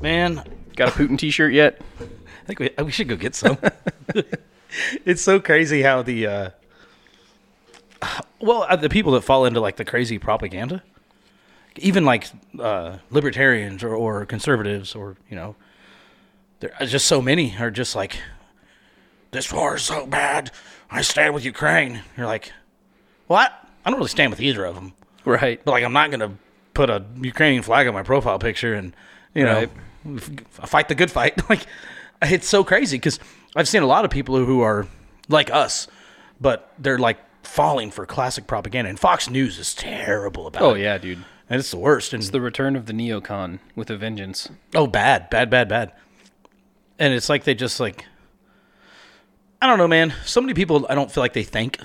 Man, got a Putin t-shirt yet? I think we, we should go get some. It's so crazy how the uh well, uh, the people that fall into like the crazy propaganda, even like uh libertarians or, or conservatives or, you know, there are just so many are just like this war is so bad. I stand with Ukraine. You're like, "What? I don't really stand with either of them." right. But like, I'm not gonna put a Ukrainian flag on my profile picture and you know Right. Fight the good fight. like, it's so crazy because I've seen a lot of people who are like us, but they're like falling for classic propaganda. And Fox News is terrible about Oh it. yeah, dude. and it's the worst. And It's the return of the neocon with a vengeance. Oh, bad, bad, bad, bad. And it's like they just like, I don't know, man. So many people, I don't feel like they think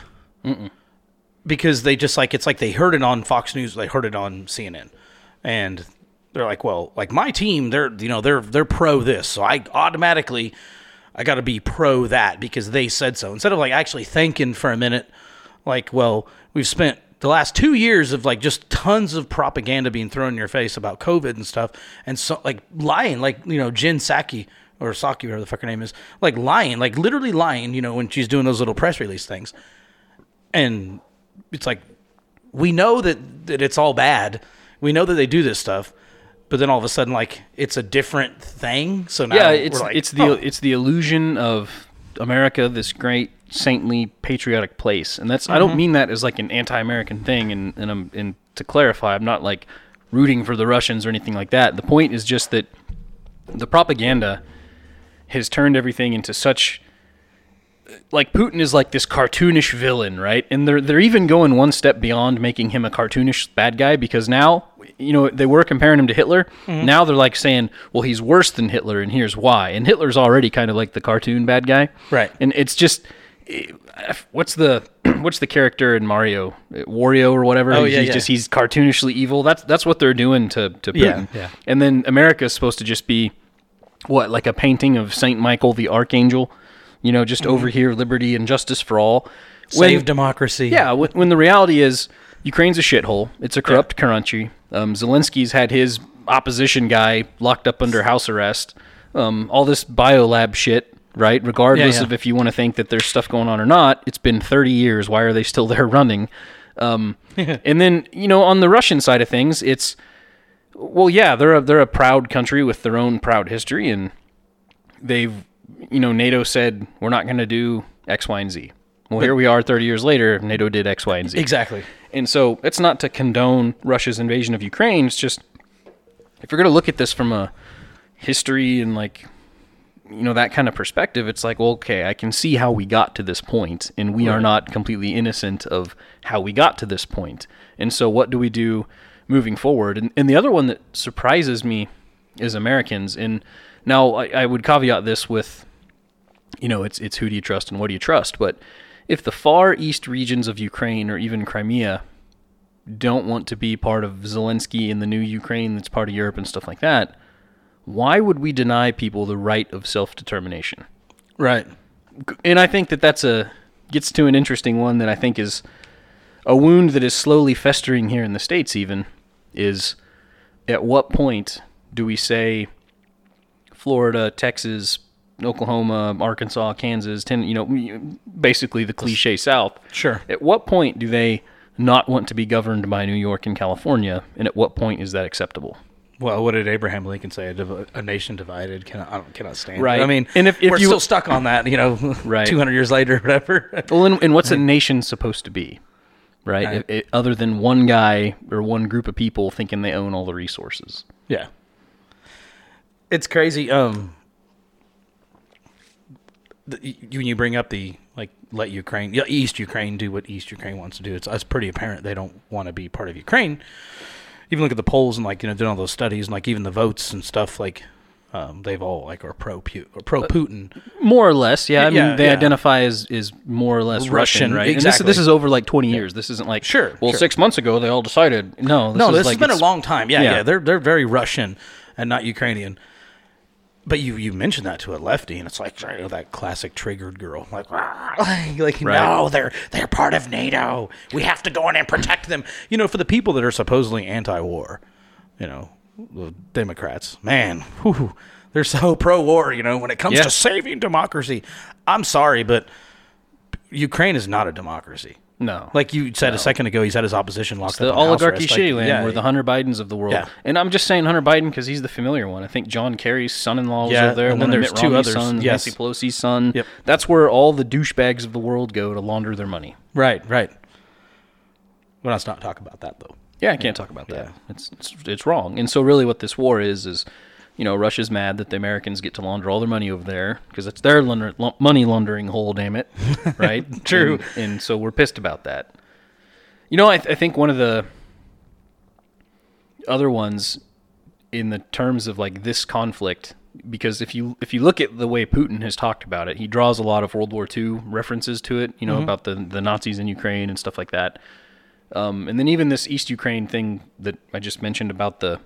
because they just like it's like they heard it on Fox News, they heard it on CNN, and they're like, well, like my team, they're you know they're they're pro this, so I automatically I got to be pro that because they said so. Instead of like actually thinking for a minute, like, well, we've spent the last two years of like just tons of propaganda being thrown in your face about COVID and stuff, and so like lying, like you know Jen Psaki or Saki, whatever the fuck her name is, like lying, like literally lying, you know, when she's doing those little press release things, and it's like we know that that it's all bad, we know that they do this stuff. But then all of a sudden, like it's a different thing. So now yeah, we're it's like, it's the oh. it's the illusion of America, this great saintly patriotic place, and that's I don't mm-hmm. mean that as like an anti-American thing. And and I'm and to clarify, I'm not like rooting for the Russians or anything like that. The point is just that the propaganda has turned everything into such like Putin is like this cartoonish villain, right? And they're they're even going one step beyond making him a cartoonish bad guy because now, you know, they were comparing him to Hitler. Mm-hmm. Now they're like saying, well, he's worse than Hitler, and here's why. And Hitler's already kind of like the cartoon bad guy, Right. And it's just, what's the what's the character in Mario, Wario or whatever? Oh, he's, yeah, he's yeah. just he's cartoonishly evil. That's that's what they're doing to to Putin. Yeah, yeah. And then America's supposed to just be what like a painting of Saint Michael the Archangel, you know, just over here, liberty and justice for all. When- save democracy. yeah, when, when the reality is Ukraine's a shithole. It's a corrupt country. Um, Zelensky's had his opposition guy locked up under house arrest. Um, all this biolab shit, right? Regardless Yeah, yeah. of if you want to think that there's stuff going on or not, it's been 30 years. Why are they still there running? Um, and then you know, on the Russian side of things, it's well, yeah, they're a, they're a proud country with their own proud history, and they've you know NATO said we're not going to do X, Y, and Z. Well, here we are, 30 years later. NATO did X, Y, and Z. exactly. And so it's not to condone Russia's invasion of Ukraine. It's just if you're going to look at this from a history and like you know that kind of perspective, it's like, well, okay, I can see how we got to this point, and we are not completely innocent of how we got to this point. And so, what do we do moving forward? And, and the other one that surprises me is Americans. And now I, I would caveat this with, you know, it's it's who do you trust and what do you trust? But if the far east regions of Ukraine or even Crimea don't want to be part of Zelensky and the new Ukraine that's part of Europe and stuff like that, why would we deny people the right of self determination? Right. And I think that that's a gets to an interesting one that I think is a wound that is slowly festering here in the states. Even is at what point do we say Florida, Texas, Oklahoma, Arkansas, Kansas, ten, you know, basically the cliche South. Sure. At what point do they not want to be governed by New York and California, and at what point is that acceptable? Well, what did Abraham Lincoln say? A, div- a nation divided cannot I don't, cannot stand. Right. I mean, And if- if we're you- still stuck on that, you know, Right. two hundred years later, whatever. Well, and, and what's a nation supposed to be, right? Right. It- it- other than one guy or one group of people thinking they own all the resources. Yeah. It's crazy. Um, the, you, when you bring up the like, let Ukraine, East Ukraine do what East Ukraine wants to do. It's, it's pretty apparent they don't want to be part of Ukraine. Even look at the polls and like you know doing all those studies and like even the votes and stuff like. Um, they've all like are pro Pu- or pro Putin. More or less, yeah. I mean, Yeah, they yeah. identify as is more or less Russian, Russian, right? And this, this is over like twenty years. This isn't like Sure, Well, sure. six months ago they all decided. No, this no, is this like has been a long time. Yeah, yeah. yeah, They're they're very Russian and not Ukrainian. But you you mentioned that to a lefty, and it's like you know, that classic triggered girl, like "Ah," like Right. no, they're they're part of NATO. We have to go in and protect them. You know, for the people that are supposedly anti-war, you know, the Democrats, man, whew, they're so pro-war. You know, when it comes Yeah. to saving democracy, I'm sorry, but Ukraine is not a democracy. No, Like you said a second ago, he's had his opposition locked the up. house oligarchy. Like, shitty land. yeah, We're the Hunter Bidens of the world. Yeah. And I'm just saying Hunter Biden because he's the familiar one. I think John Kerry's son-in-law was Yeah, over there. and then there's Mitt two Romney's others. Sons, Yes. Nancy Pelosi's son. Yep. That's where all the douchebags of the world go to launder their money. Right, right. Well, let's not talk about that though. Yeah, I can't talk about that. Yeah. It's, it's it's wrong. And so really, what this war is is, you know, Russia's mad that the Americans get to launder all their money over there because it's their launder, lo- money laundering hole. Damn it, right? True. And, and so we're pissed about that. You know, I, th- I think one of the other ones in the terms of like this conflict because if you if you look at the way Putin has talked about it, he draws a lot of World War II references to it, you know, about the the Nazis in Ukraine and stuff like that. Um, and then even this East Ukraine thing that I just mentioned about the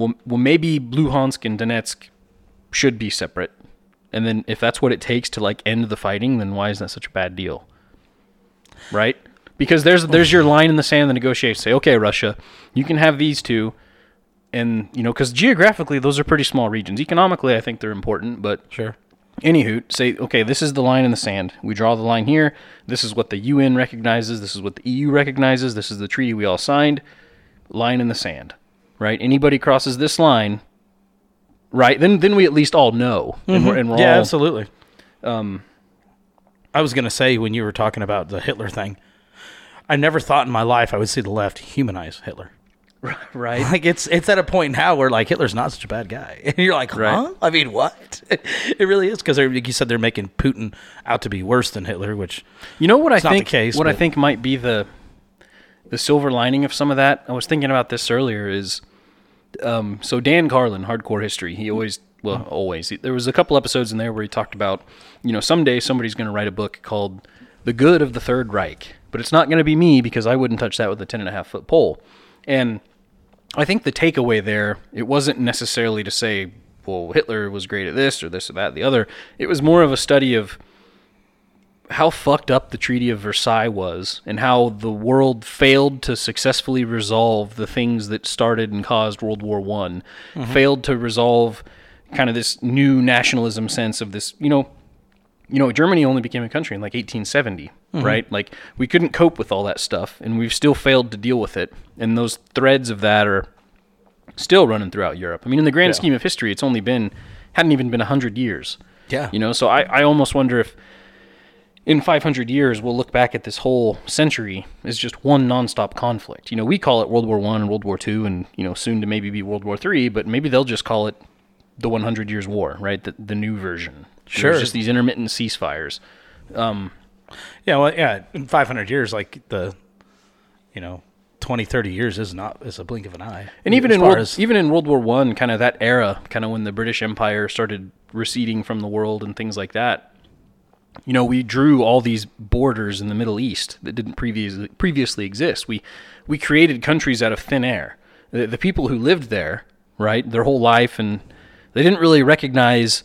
well, well maybe Luhansk and Donetsk should be separate. And then if that's what it takes to like end the fighting, then why is that such a bad deal? Right? Because there's there's your oh. line in the sand, the negotiations say, okay, Russia, you can have these two, and you know, because geographically those are pretty small regions. Economically, I think they're important, but Sure. Anywho, say, okay, this is the line in the sand. We draw the line here. This is what the UN recognizes. This is what the EU recognizes. This is the treaty we all signed. Line in the sand, right? Anybody crosses this line, right? Then, then we at least all know, and we're, and we're Yeah, all absolutely. Um, I was gonna say when you were talking about the Hitler thing, I never thought in my life I would see the left humanize Hitler. right. Like it's it's at a point now where like Hitler's not such a bad guy, and you're like, huh? Right. I mean, what? it really is because like you said, they're making Putin out to be worse than Hitler, which You know what I It's not the think? case, what I think might be the the silver lining of some of that. I was thinking about this earlier. Is um, so Dan Carlin, Hardcore History. He always, well, always. There was a couple episodes in there where he talked about, you know, someday somebody's going to write a book called "The Good of the Third Reich," but it's not going to be me because I wouldn't touch that with a ten and a half foot pole. And I think the takeaway there, it wasn't necessarily to say, well, Hitler was great at this or this or that, or the other. It was more of a study of how fucked up the Treaty of Versailles was and how the world failed to successfully resolve the things that started and caused World War One, mm-hmm. failed to resolve kind of this new nationalism sense of this, you know, you know, Germany only became a country in like 1870, mm-hmm. right? Like we couldn't cope with all that stuff, and we've still failed to deal with it. And those threads of that are still running throughout Europe. I mean, in the grand scheme of history, it's only been hadn't even been hundred years. Yeah. you know. So I, I almost wonder if in 500 years we'll look back at this whole century as just one nonstop conflict. You know, we call it World War One and World War Two, and you know, soon to maybe be World War Three, but maybe they'll just call it the 100 Years War, right? The the new version. Sure. There's just these intermittent ceasefires. Um, yeah, well, yeah, in 500 years, like the, you know, 20, 30 years is not is a blink of an eye. And even in World, as- even in World War One, kind of that era, kind of when the British Empire started receding from the world and things like that. You know, we drew all these borders in the Middle East that didn't previously previously exist. We we created countries out of thin air. The, the people who lived there, right, their whole life, and they didn't really recognize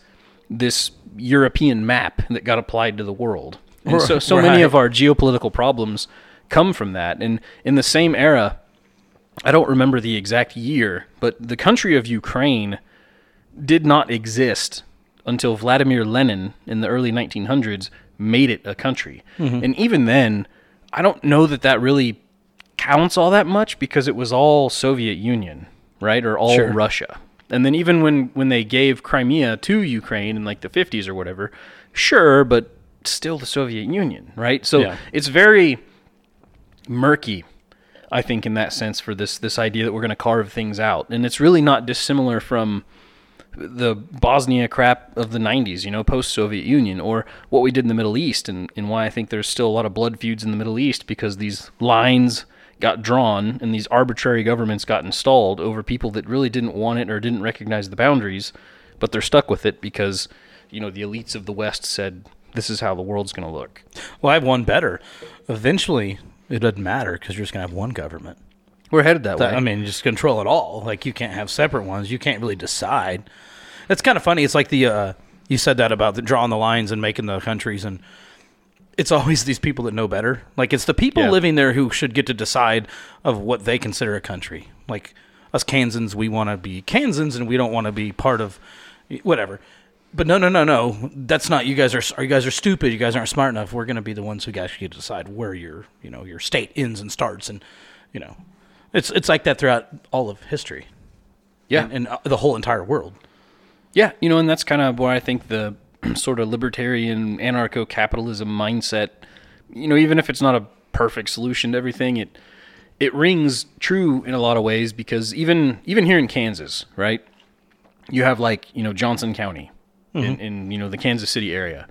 this European map that got applied to the world. And so, so many of our geopolitical problems come from that. And in the same era, I don't remember the exact year, but the country of Ukraine did not exist until Vladimir Lenin in the early 1900s made it a country. Mm-hmm. And even then, I don't know that that really counts all that much because it was all Soviet Union, right? Or all Sure. Russia. And then even when when they gave Crimea to Ukraine in like the 50s or whatever, sure, but still the Soviet Union, right? So Yeah. it's very murky I think in that sense for this this idea that we're going to carve things out. And it's really not dissimilar from the Bosnia crap of the 90s, you know, post Soviet Union, or what we did in the Middle East, and, and why I think there's still a lot of blood feuds in the Middle East because these lines got drawn and these arbitrary governments got installed over people that really didn't want it or didn't recognize the boundaries, but they're stuck with it because, you know, the elites of the West said, this is how the world's going to look. Well, I have one better. Eventually, it doesn't matter because you're just gonna have one government. We're headed that, That- way. I mean, just control it all. Like you can't have separate ones. You can't really decide. It's kind of funny. It's like the uh, you said that about the drawing the lines and making the countries, and it's always these people that know better. Like it's the people Yeah. living there who should get to decide of what they consider a country. Like us Kansans, we want to be Kansans, and we don't want to be part of whatever. But no, no, no, no. That's not. You guys are. You guys are stupid. You guys aren't smart enough. We're going to be the ones who actually get to decide where your, you know, your state ends and starts, and you know, it's it's like that throughout all of history. Yeah. and, and uh, the whole entire world. Yeah, you know, and that's kind of where I think the sort of libertarian anarcho capitalism mindset, you know, even if it's not a perfect solution to everything, it it rings true in a lot of ways because even even here in Kansas, right? You have like, you know, Johnson County in, in you know, the Kansas City area.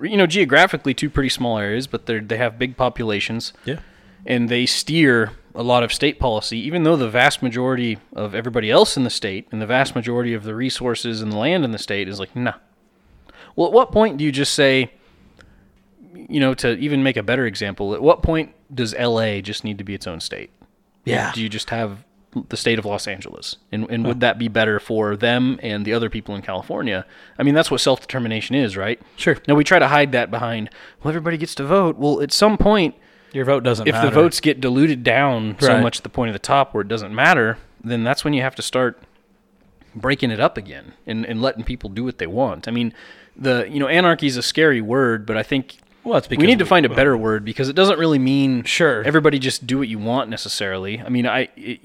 You know, geographically two pretty small areas, but they they have big populations Yeah. And they steer a lot of state policy, even though the vast majority of everybody else in the state and the vast majority of the resources and the land in the state is like, nah. Well, at what point do you just say, you know, to even make a better example, at what point does LA just need to be its own state? Yeah. Do you just have the state of Los Angeles? And, and would that be better for them and the other people in California? I mean, that's what self determination is, right? Sure. Now, we try to hide that behind, well, everybody gets to vote. Well, at some point, Your vote doesn't matter. if matter. the votes get diluted down so Right. much at the point of the top where it doesn't matter, then that's when you have to start breaking it up again and, and letting people do what they want. I mean, the you know anarchy is a scary word, but I think Well, it's we need to we- find a better word because it doesn't really mean Sure. everybody just do what you want necessarily. I mean, I it,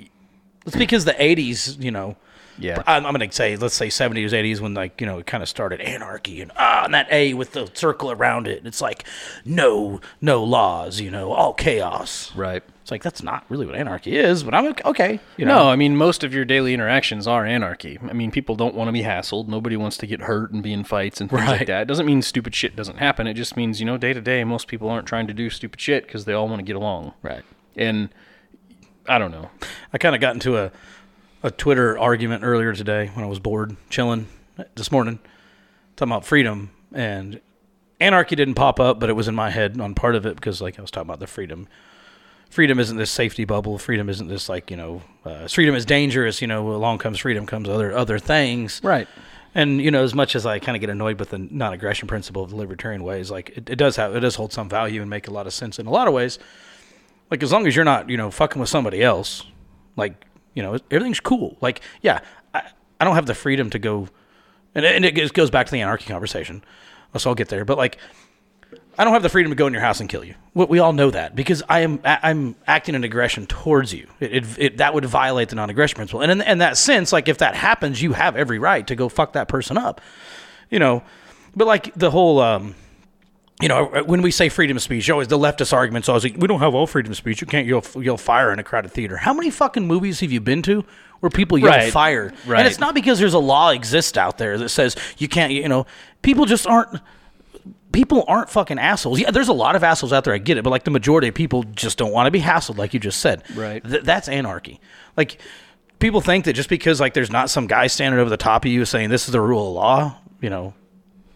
It's because the '80s, you know. Yeah. I'm, I'm going to say, let's say '70s, '80s, when like you know it kind of started anarchy and ah, and that A with the circle around it. It's like no, no laws, you know, all chaos. right. It's like that's not really what anarchy is, but I'm okay. okay you know, No, I mean most of your daily interactions are anarchy. I mean people don't want to be hassled. Nobody wants to get hurt and be in fights and things like that. It doesn't mean stupid shit doesn't happen. It just means you know day to day most people aren't trying to do stupid shit because they all want to get along. right. And I don't know. I kind of got into a a Twitter argument earlier today when I was bored, chilling this morning, talking about freedom and anarchy didn't pop up, but it was in my head on part of it because like I was talking about the freedom. Freedom isn't this safety bubble. Freedom isn't this like you know, uh, freedom is dangerous. You know, along comes freedom, comes other other things. Right. And you know, as much as I kind of get annoyed with the non-aggression principle of the libertarian ways, like it, it does have it does hold some value and make a lot of sense in a lot of ways. Like as long as you're not you know fucking with somebody else, like you know everything's cool. Like yeah, I, I don't have the freedom to go, and, and it goes- back to the anarchy conversation. So I'll get there, but like. I don't have the freedom to go in your house and kill you. We all know that because I am I'm acting in aggression towards you. It, it, it that would violate the non-aggression principle. And in, in that sense, like if that happens, you have every right to go fuck that person up. You know, but like the whole um, you know, when we say freedom of speech, always the leftist arguments always like, we don't have all freedom of speech. You can't yell, yell fire in a crowded theater. How many fucking movies have you been to where people yell Right. fire? Right. And it's not because there's a law exists out there that says you can't, you know, people just aren't people aren't fucking assholes. Yeah, there's a lot of assholes out there. I get it, but like the majority of people just don't want to be hassled, like you just said. Right. Th- that's anarchy. Like people think that just because like there's not some guy standing over the top of you saying this is the rule of law, you know,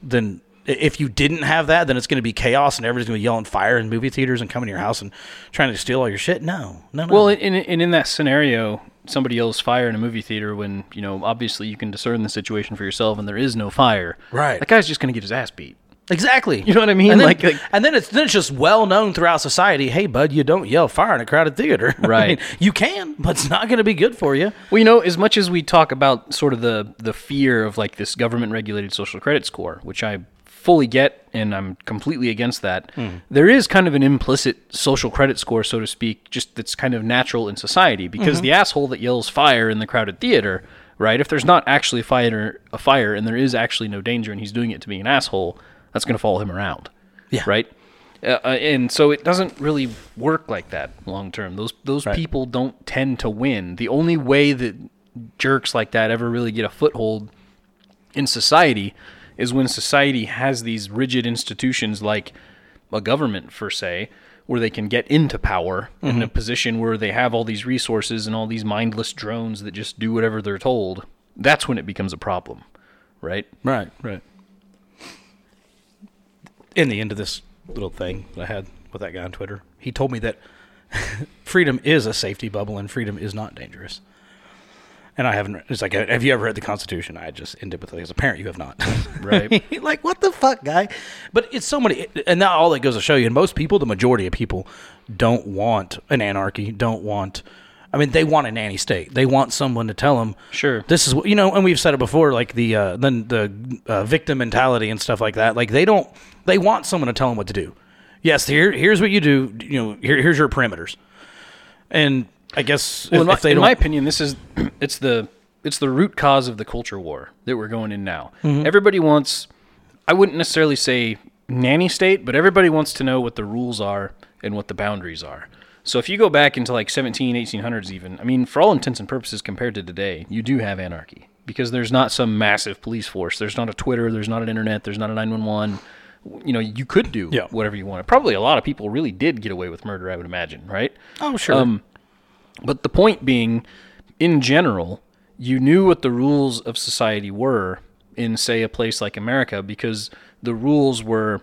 then if you didn't have that, then it's going to be chaos and everybody's going to be yelling fire in movie theaters and coming to your house and trying to steal all your shit. No, no, no. Well, in, in in that scenario, somebody yells fire in a movie theater when you know obviously you can discern the situation for yourself and there is no fire. Right. That guy's just gonna get his ass beat. Exactly. You know what I mean? And then, Like- like- and then it's then it's just well known throughout society. Hey, bud, you don't yell fire in a crowded theater. I Right. mean, you can, but it's not going to be good for you. Well, you know, as much as we talk about sort of the the fear of like this government regulated social credit score, which I fully get, and I'm completely against that. There is kind of an implicit social credit score, so to speak, just that's kind of natural in society because the asshole that yells fire in the crowded theater, right? If there's not actually a fire, a fire, and there is actually no danger, and he's doing it to be an asshole, that's going to follow him around, Yeah. right? Uh, uh, and so it doesn't really work like that long term. Those those people don't tend to win. The only way that jerks like that ever really get a foothold in society is when society has these rigid institutions like a government per se where they can get into power in a mm-hmm. position where they have all these resources and all these mindless drones that just do whatever they're told that's when it becomes a problem right Right, right. In the end of this little thing that I had with that guy on Twitter, he told me that freedom is a safety bubble and freedom is not dangerous. And I haven't. It's like, have you ever read the Constitution? I just ended with, as a parent, you have not. Right. like, what the fuck, guy? But it's so many, and now all that goes to show you. And most people, the majority of people, don't want an anarchy. Don't want. I mean, they want a nanny state. They want someone to tell them, Sure. this is what you know. And we've said it before, like the uh, then the uh, victim mentality and stuff like that. Like they don't. They want someone to tell them what to do. Yes, here here's what you do. You know, here here's your parameters. And I guess Well, if, in, my, if in my opinion, this is it's the it's the root cause of the culture war that we're going in now. Everybody wants. I wouldn't necessarily say nanny state, but everybody wants to know what the rules are and what the boundaries are. So if you go back into like 17, 1800s even, I mean, for all intents and purposes compared to today, you do have anarchy because there's not some massive police force. There's not a Twitter, there's not an internet, there's not a 911. You know, you could do Yeah. whatever you wanted. Probably a lot of people really did get away with murder, I would imagine, right? oh sure, Um, but the point being, in general, you knew what the rules of society were in, say, a place like America because the rules were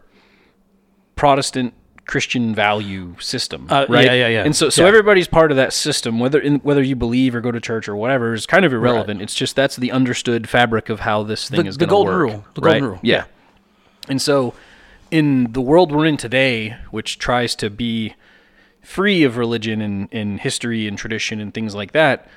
Protestant Christian value system, Uh, right? yeah, yeah, yeah. And so, so Yeah. everybody's part of that system, whether in, whether you believe or go to church or whatever, is kind of irrelevant. It's just that's the understood fabric of how this thing The- is the going to golden work. rule. The right? golden rule. Yeah. Yeah. And so, in the world we're in today, which tries to be free of religion and, and history and tradition and things like that,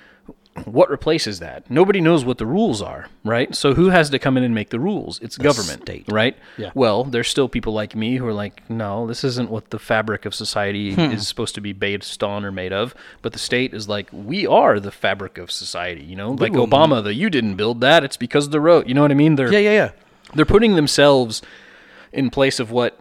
what replaces that? Nobody knows what the rules are, right? So who has to come in and make the rules? It's government, state. right? Yeah. Well, there's still people like me who are like, no, this isn't what the fabric of society Hmm. is supposed to be based on or made of. But the state is like, we are the fabric of society, you know? Like Obama, the you didn't build that, it's because of the road. You know what I mean? They're yeah, yeah, yeah. they're putting themselves in place of what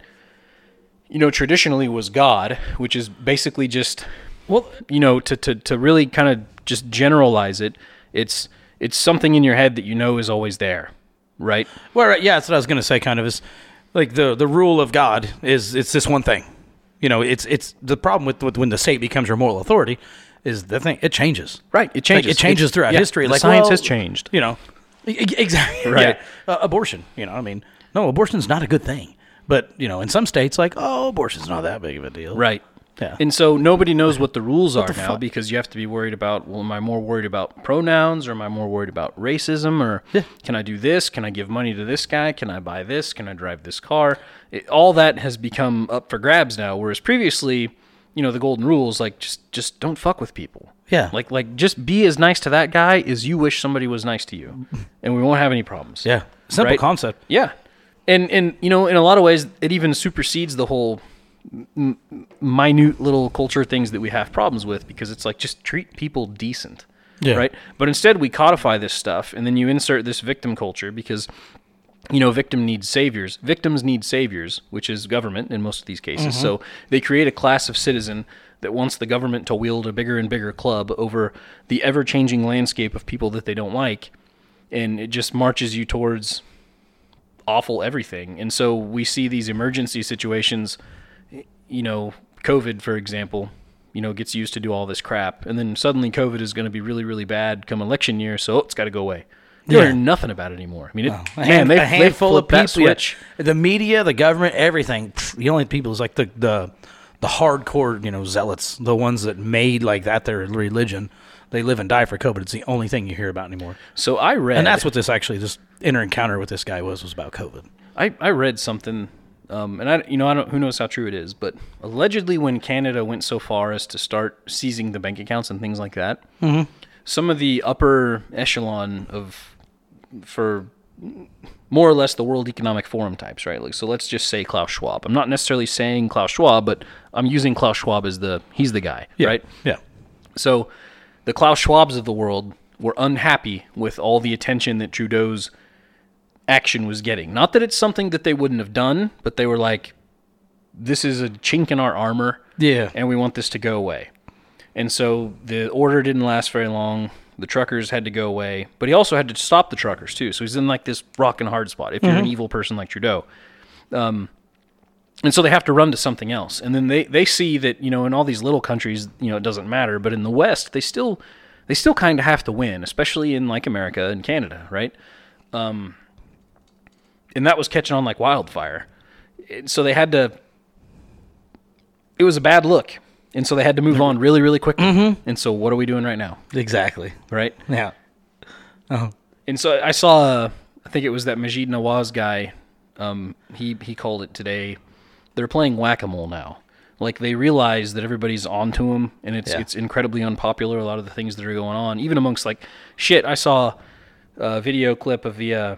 you know traditionally was God, which is basically just Well, you know to to to really kind of just generalize it. It's it's something in your head that you know is always there, right? Well, right, yeah, that's what I was going to say. Kind of is like the the rule of God is it's this one thing. You know, it's it's the problem with, with when the state becomes your moral authority is the thing it changes. Right, it Like, changes. it changes It's- throughout yeah, history. like science well, has changed. You know, exactly. Right. Yeah. Uh, abortion. You know, I mean, no, abortion's not a good thing. But you know, in some states, like, oh, abortion's not that big of a deal. Right. Yeah. And so nobody knows what the rules are the now fuck? because you have to be worried about well, am I more worried about pronouns or am I more worried about racism or can I do this? Can I give money to this guy? Can I buy this? Can I drive this car? It, all that has become up for grabs now. Whereas previously, you know, the golden rules like just just don't fuck with people. Yeah. Like like just be as nice to that guy as you wish somebody was nice to you, and we won't have any problems. Yeah. Simple Right? concept. Yeah, and and you know, in a lot of ways, it even supersedes the whole m- minute little culture things that we have problems with because it's like just treat people decent, Yeah. right? But instead, we codify this stuff, and then you insert this victim culture because. You know, victim needs saviors. Victims need saviors, which is government in most of these cases. Mm-hmm. So they create a class of citizen that wants the government to wield a bigger and bigger club over the ever changing landscape of people that they don't like. And it just marches you towards awful everything. And so we see these emergency situations, you know, COVID, for example, you know, gets used to do all this crap. And then suddenly COVID is going to be really, really bad come election year. So it's got to go away. You don't Yeah. hear nothing about it anymore. I mean, it, A, man, hand, they, a handful they of people. yeah. switch. The media, the government, everything. The only people is like the the the hardcore, you know, zealots, the ones that made like that their religion. They live and die for COVID. It's the only thing you hear about anymore. So I read, And that's what this actually, this inner encounter with this guy was, was about COVID. I, I read something, um, and I you know I don't who knows how true it is, but allegedly when Canada went so far as to start seizing the bank accounts and things like that, some of the upper echelon of for more or less the World Economic Forum types, right? Like, so let's just say Klaus Schwab. I'm not necessarily saying Klaus Schwab, but I'm using Klaus Schwab as the he's the guy, right? Yeah. So the Klaus Schwabs of the world were unhappy with all the attention that Trudeau's action was getting. Not that it's something that they wouldn't have done, but they were like, this is a chink in our armor. Yeah. And we want this to go away. And so the order didn't last very long. The truckers had to go away, but he also had to stop the truckers too. So he's in like this rock and hard spot if you're an Mhm. evil person like Trudeau. Um, and so they have to run to something else. And then they, they see that, you know, in all these little countries, you know, it doesn't matter. But in the West, they still they still kind of have to win, especially in like America and Canada, right? Um, and that was catching on like wildfire. It- So they had to. It was a bad look, and so they had to move on really, really quickly. And so, what are we doing right now? Exactly. Right. Yeah. Oh. And so I saw, uh, I think it was that Maajid Nawaz guy. Um, he he called it today. They're playing whack a mole now. Like they realize that everybody's onto them, and it's Yeah. it's incredibly unpopular. A lot of the things that are going on, even amongst like shit. I saw a video clip of the uh,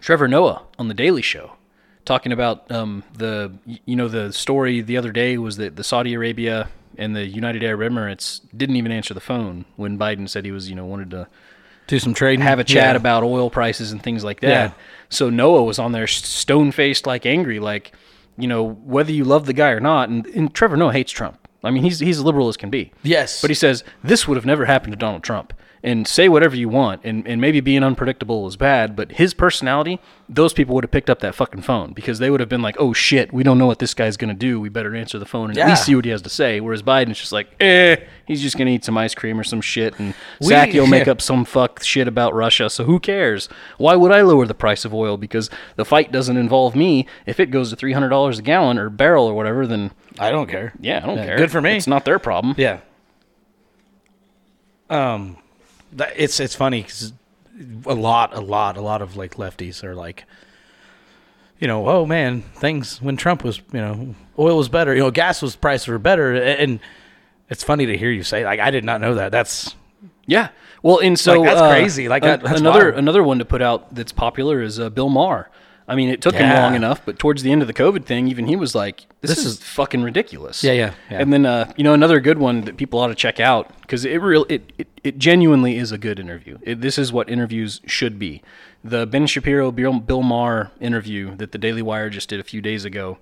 Trevor Noah on the Daily Show talking about um, the you know the story the other day was that the Saudi Arabia and the United Arab Emirates didn't even answer the phone when Biden said he was you know wanted to Do some trading. have a chat Yeah. about oil prices and things like that. Yeah. So Noah was on there stone faced, like angry, like you know whether you love the guy or not. And, and Trevor Noah hates Trump. I mean, he's he's liberal as can be. Yes. But he says this would have never happened to Donald Trump. And say whatever you want, and, and maybe being unpredictable is bad, but his personality, those people would have picked up that fucking phone because they would have been like, oh shit, we don't know what this guy's gonna do. We better answer the phone and at least see what he has to say. Whereas Biden's just like, eh, he's just gonna eat some ice cream or some shit, and We- Psaki will make up some fuck shit about Russia. So who cares? Why would I lower the price of oil? Because the fight doesn't involve me. If it goes to three hundred dollars a gallon or barrel or whatever, then I don't care. yeah, I don't Yeah, care. good for me. It's not their problem. Yeah. Um, it's it's funny because a lot, a lot, a lot of like lefties are like, you know, oh man, things when Trump was, you know, oil was better, you know, gas was prices were better, and it's funny to hear you say like I did not know that. That's Yeah. Well, and so Like, that's uh, crazy. Like, that- that's another wild. another one to put out that's popular is uh, Bill Maher. I mean, it took him long enough, but towards the end of the COVID thing, even he was like, "This, This is, is- fucking ridiculous." Yeah, yeah, yeah. And then uh, you know another good one that people ought to check out because it real it, it it genuinely is a good interview. It, this is what interviews should be. The Ben Shapiro Bill, Bill Maher interview that the Daily Wire just did a few days ago.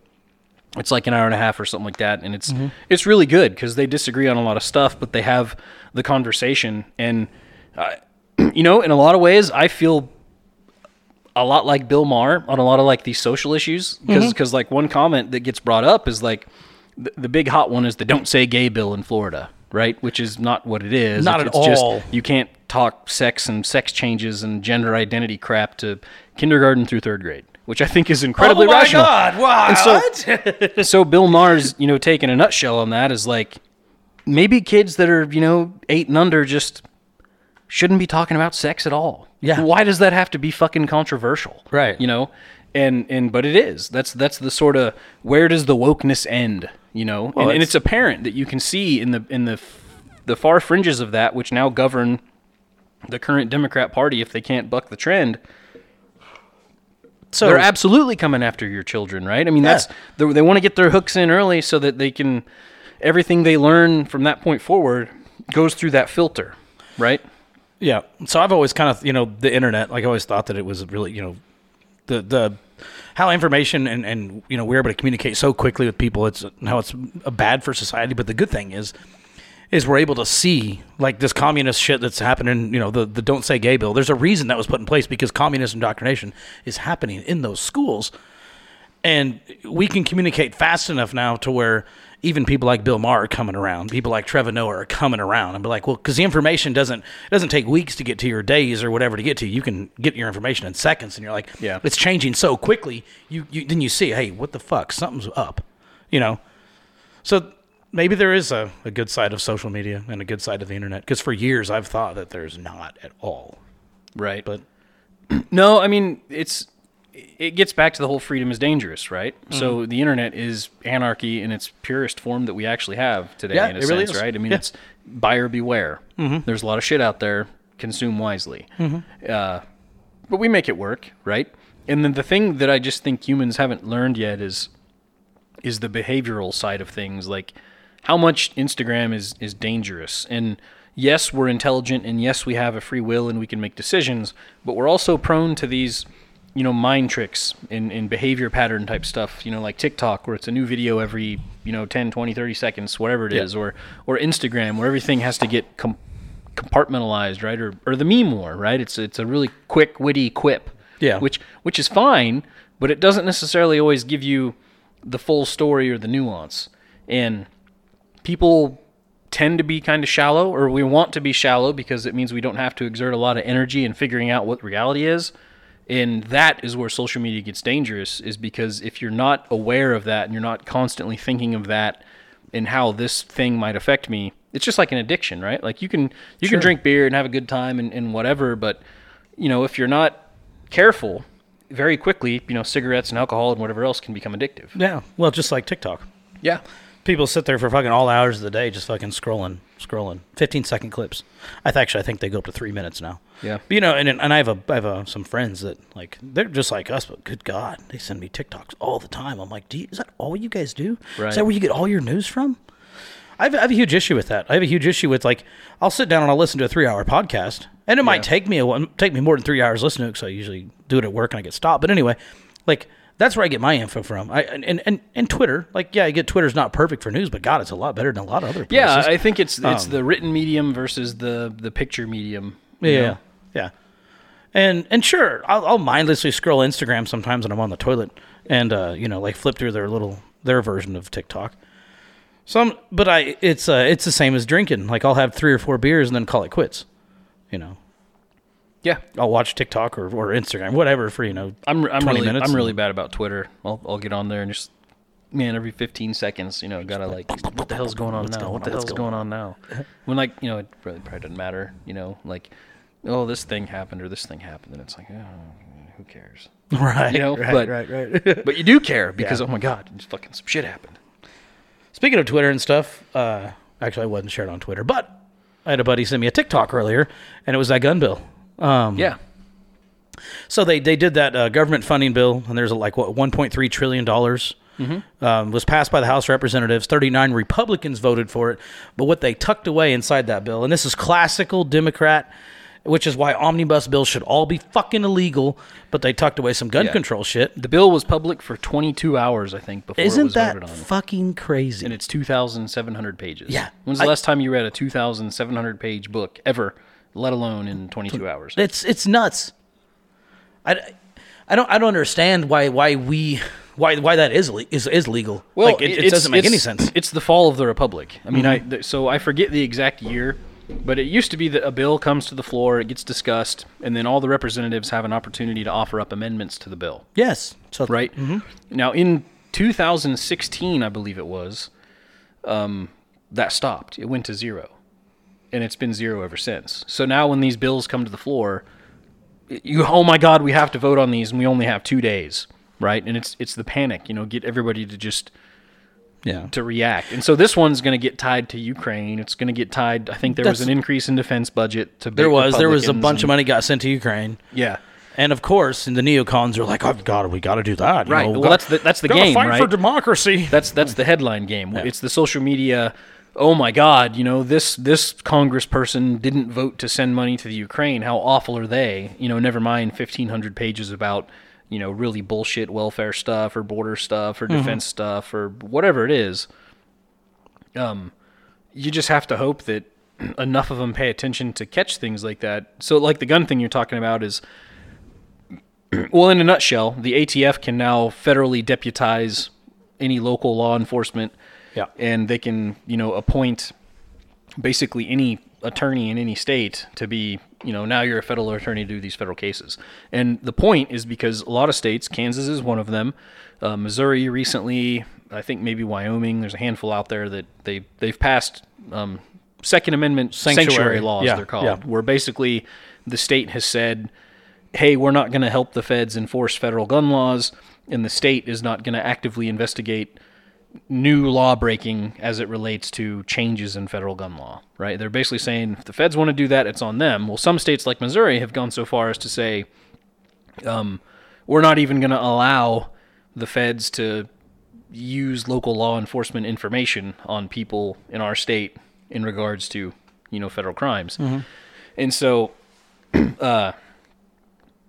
It's like an hour and a half or something like that, and it's Mm-hmm. it's really good because they disagree on a lot of stuff, but they have the conversation, and uh, you know, in a lot of ways, I feel a lot like Bill Maher on a lot of like these social issues because Mm-hmm. like one comment that gets brought up is like the, the big hot one is the "Don't Say Gay" bill in Florida, right? Which is not what it is. Not It's- at it's all. Just, you can't talk sex and sex changes and gender identity crap to kindergarten through third grade, which I think is incredibly oh my rational. god, what? And so, so Bill Maher's, you know, taking a nutshell on that is like maybe kids that are, you know, eight and under just shouldn't be talking about sex at all. Yeah. Why does that have to be fucking controversial? Right. You know? And and but it is. That's that's the sort of where does the wokeness end? You know? and, and it's- it's apparent that you can see in the in the the far fringes of that, which now govern the current Democrat Party if they can't buck the trend. So they're absolutely coming after your children, right? I mean, that's they, they want to get their hooks in early so that they can everything they learn from that point forward goes through that filter, right? Yeah. So I've always kind of, you know, the internet, like I always thought that it was really, you know, the, the, how information and, and, you know, we're able to communicate so quickly with people. It's how it's bad for society. But the good thing is, is we're able to see like this communist shit that's happening, you know, the, the don't say gay bill. There's a reason that was put in place because communist indoctrination is happening in those schools. And we can communicate fast enough now to where even people like Bill Maher are coming around, people like Trevor Noah are coming around and be like, well, because the information doesn't it doesn't take weeks to get to your days or whatever to get to. You can get your information in seconds, and you're like, Yeah. it's changing so quickly. You, you then you see, hey, what the fuck? Something's up, you know. So maybe there is a, a good side of social media and a good side of the internet. Because for years I've thought that there's not at all. Right. But No, I mean it's it gets back to the whole freedom is dangerous, right? Mm-hmm. So the internet is anarchy in its purest form that we actually have today, Yeah, in a it sense, really is. right? I mean, Yeah. it's buyer beware. Mm-hmm. There's a lot of shit out there. Consume wisely. Mm-hmm. Uh, but we make it work, right? And then the thing that I just think humans haven't learned yet is is the behavioral side of things, like how much Instagram is is dangerous. And yes, we're intelligent, and yes, we have a free will, and we can make decisions, but we're also prone to these, you know, mind tricks and, and behavior pattern type stuff. You know, like TikTok, where it's a new video every you know 10, 20, 30 seconds, whatever it is, Yeah. or or Instagram, where everything has to get com- compartmentalized, right? Or or the meme war, right? It's it's a really quick, witty quip, Yeah. which which is fine, but it doesn't necessarily always give you the full story or the nuance. And people tend to be kind of shallow, or we want to be shallow because it means we don't have to exert a lot of energy in figuring out what reality is. And that is where social media gets dangerous, is because if you're not aware of that and you're not constantly thinking of that and how this thing might affect me, it's just like an addiction, right? Like you can you Sure. can drink beer and have a good time and, and whatever, but you know, if you're not careful, very quickly, you know, cigarettes and alcohol and whatever else can become addictive. Yeah. Well, just like TikTok. Yeah. People sit there for fucking all hours of the day just fucking scrolling, scrolling. 15 second clips. I th- actually I think they go up to 3 minutes now. Yeah. But, you know, and and I have a I have a, some friends that like they're just like us, but good god, they send me TikToks all the time. I'm like, do you, is that all you guys do? Right. Is that where you get all your news from? I have, I have a huge issue with that. I have a huge issue with like I'll sit down and I'll listen to a three hour podcast, and it might take me a take me more than three hours listening to it because I usually do it at work and I get stopped. But anyway, like that's where I get my info from. I and and, and, Twitter, like yeah, I get Twitter's not perfect for news, but God, it's a lot better than a lot of other places. Yeah, I think it's it's Um, the written medium versus the the picture medium. Yeah, know? yeah. And and sure, I'll, I'll mindlessly scroll Instagram sometimes when I'm on the toilet, and uh, you know, like flip through their little their version of TikTok. Some, but I it's uh, it's the same as drinking. Like I'll have three or four beers and then call it quits. You know. Yeah, I'll watch TikTok or, or Instagram, whatever, for you know. I'm I'm 20 really minutes I'm really bad about Twitter. I'll I'll get on there and just man every 15 seconds, you know, gotta like what the hell's going on What's now? going What the on? What's hell's going going on now? When like you know it really probably doesn't matter, you know, like oh this thing happened or this thing happened, and it's like oh who cares? Right, You know, right, but right, right. but you do care because oh my god, just fucking some shit happened. Speaking of Twitter and stuff, uh, actually, I wasn't shared on Twitter, but I had a buddy send me a TikTok earlier, and it was that gun bill. Um, Yeah. So they they did that uh, government funding bill, and there's like what 1.3 trillion dollars um, was passed by the House of Representatives. 39 Republicans voted for it, but what they tucked away inside that bill, and this is classical Democrat. Which is why omnibus bills should all be fucking illegal, but they tucked away some gun Yeah. control shit. The bill was public for 22 hours, I think, before it Isn't was that voted on. fucking crazy? and it's 2,700 pages. Yeah. When's the I- last time you read a 2,700 page book ever, let alone in 22 hours? It's it's nuts. I, I don't I don't understand why why we why why that is le- is is legal. Well, like, it, it doesn't make any sense. It's the fall of the republic. I mean, Mhm. I th- so I forget the exact year, but it used to be that a bill comes to the floor, it gets discussed, and then all the representatives have an opportunity to offer up amendments to the bill. Yes. So right now in 2016, I believe it was, um, that stopped. It went to zero, and it's been zero ever since. So now when these bills come to the floor, you oh my god, we have to vote on these, and we only have two days, right? And it's it's the panic, you know, get everybody to just yeah to react. And so this one's going to get tied to Ukraine. It's going to get tied. I think there was an increase in defense budget to There was there was a bunch of money got sent to Ukraine. Yeah. And of course, and the neocons are like, "Oh God, we got to do that." you Right. know, well, gotta- that's the that's the game, fight right? for democracy. That's that's the headline game. It's the social media. Oh my God! You know this this Congressperson didn't vote to send money to the Ukraine. How awful are they? You know, never mind fifteen hundred pages about you know really bullshit welfare stuff or border stuff or Mhm. defense stuff or whatever it is. Um, you just have to hope that enough of them pay attention to catch things like that. So, like the gun thing you're talking about is well, in a nutshell, the ATF can now federally deputize any local law enforcement. Yeah. And they can, you know, appoint basically any attorney in any state to be, you know, now you're a federal attorney to do these federal cases. And the point is because a lot of states, Kansas is one of them, uh, Missouri recently, I think maybe Wyoming, there's a handful out there that they they've passed um, Second Amendment sanctuary, Sanctuary. laws, Yeah, they're called, yeah. where basically the state has said, hey, we're not going to help the feds enforce federal gun laws, and the state is not going to actively investigate new law breaking as it relates to changes in federal gun law, right? They're basically saying if the feds want to do that, it's on them. Well, some states like Missouri have gone so far as to say, um, we're not even going to allow the feds to use local law enforcement information on people in our state in regards to you know federal crimes. And so uh,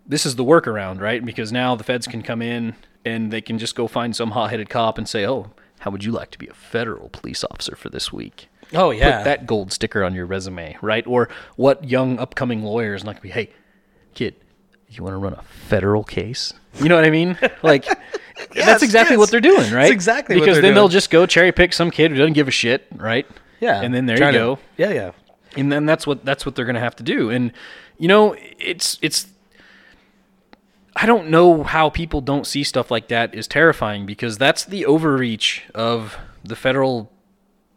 this is the workaround, right? Because now the feds can come in and they can just go find some hot-headed cop and say, "Oh, how would you like to be a federal police officer for this week?" Oh yeah. Put that gold sticker on your resume, right? Or what young upcoming lawyer is not to be, "Hey, kid, you want to run a federal case?" You know what I mean? Like that's exactly yes. what they're doing, right? That's exactly because then they'll just go cherry pick some kid who doesn't give a shit, right? yeah. and then there you to- go yeah, yeah. and then that's what that's what they're to have to do and you know it's it's i don't know how people don't see stuff like that is terrifying because that's the overreach of the federal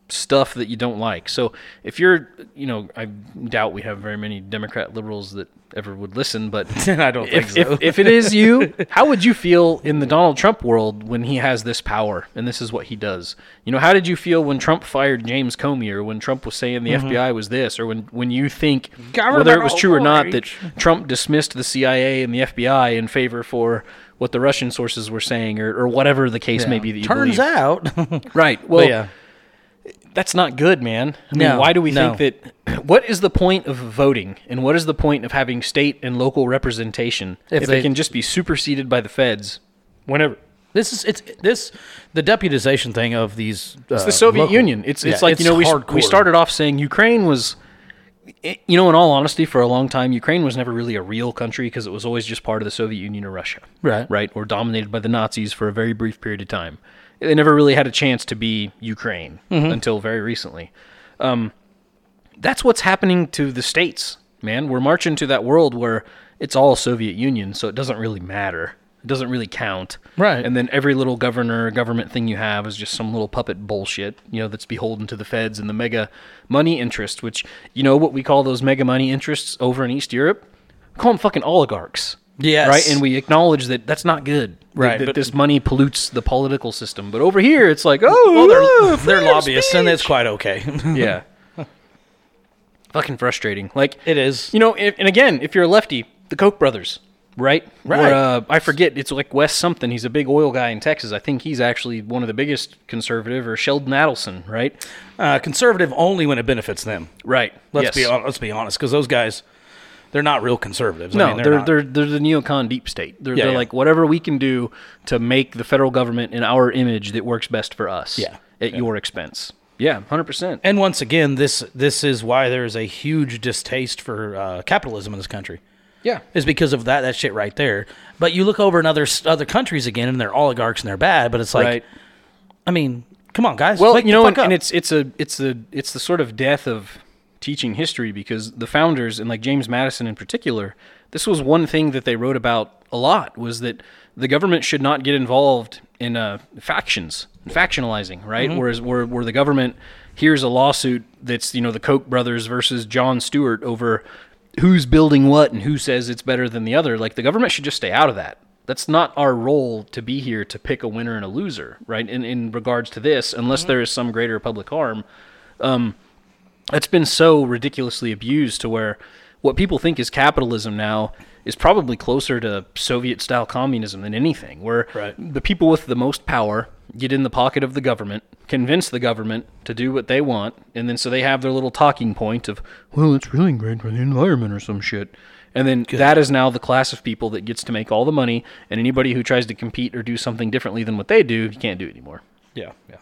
stuff that you don't like so if you're you know i doubt we have very many democrat liberals that ever would listen but I don't think so. if, if it is you, how would you feel in the Donald Trump world when he has this power and this is what he does? You know, how did you feel when Trump fired James Comey or when Trump was saying the mm-hmm. FBI was this or when, when you think, whether it was true or not, that Trump dismissed the CIA and the FBI in favor for what the Russian sources were saying or, or whatever the case may be that you Turns believe. out, Right. Well, but yeah, that's not good, man. I mean, why do we no. think that? What is the point of voting, and what is the point of having state and local representation if, If they, they- can just be superseded by the feds whenever? this is it's this the deputization thing of these. Uh, It's the Soviet Union. It's it's like you know we we started off saying Ukraine was. You know, in all honesty, for a long time, Ukraine was never really a real country because it was always just part of the Soviet Union or Russia. Right. Right. Or dominated by the Nazis for a very brief period of time. They never really had a chance to be Ukraine until very recently. Um, that's what's happening to the states, man. We're marching to that world where it's all Soviet Union, so it doesn't really matter. It doesn't really count. Right. And then every little governor, government thing you have is just some little puppet bullshit, you know, that's beholden to the feds and the mega money interest, which, you know, what we call those mega money interests over in East Europe? We call them fucking oligarchs. Yes. Right. And we acknowledge that that's not good. Right, That, but- this money pollutes the political system. But over here, it's like, oh, Well, they're, they're lobbyists, and it's speech. quite okay. yeah. Fucking frustrating. Like It is. You know, if, and again, if you're a lefty, the Koch brothers, right? Right. Or, uh, I forget. It's like Wes something. He's a big oil guy in Texas. I think he's actually one of the biggest conservative. Or Sheldon Adelson, right? Uh, conservative only when it benefits them. Right. Let's yes. be let's be honest, because those guys, they're not real conservatives. I No, mean, they're they're, they're, they're the neocon deep state. They're, Yeah, they're yeah. like whatever we can do to make the federal government in our image that works best for us. Yeah. At your expense. Yeah, hundred percent. And once again, this this is why there is a huge distaste for uh, capitalism in this country. Yeah. Is because of that that shit right there. But you look over in other other countries again, and they're oligarchs and they're bad. But it's like, right. I mean, come on, guys. Well, you know, and, and it's it's a it's the it's the sort of death of teaching history because the founders and like James Madison in particular, this was one thing that they wrote about a lot was that the government should not get involved in uh, factions, factionalizing, right? Whereas where where the government hears a lawsuit that's you know the Koch brothers versus John Stewart over who's building what and who says it's better than the other, like the government should just stay out of that. That's not our role to be here to pick a winner and a loser, right? In in regards to this, unless there is some greater public harm, um, it's been so ridiculously abused to where what people think is capitalism now is probably closer to Soviet style communism than anything, where Right. the people with the most power get in the pocket of the government, convince the government to do what they want, and then so they have their little talking point of, well, it's really great for the environment or some shit. And then that is now the class of people that gets to make all the money, and anybody who tries to compete or do something differently than what they do, you can't do it anymore yeah, yeah.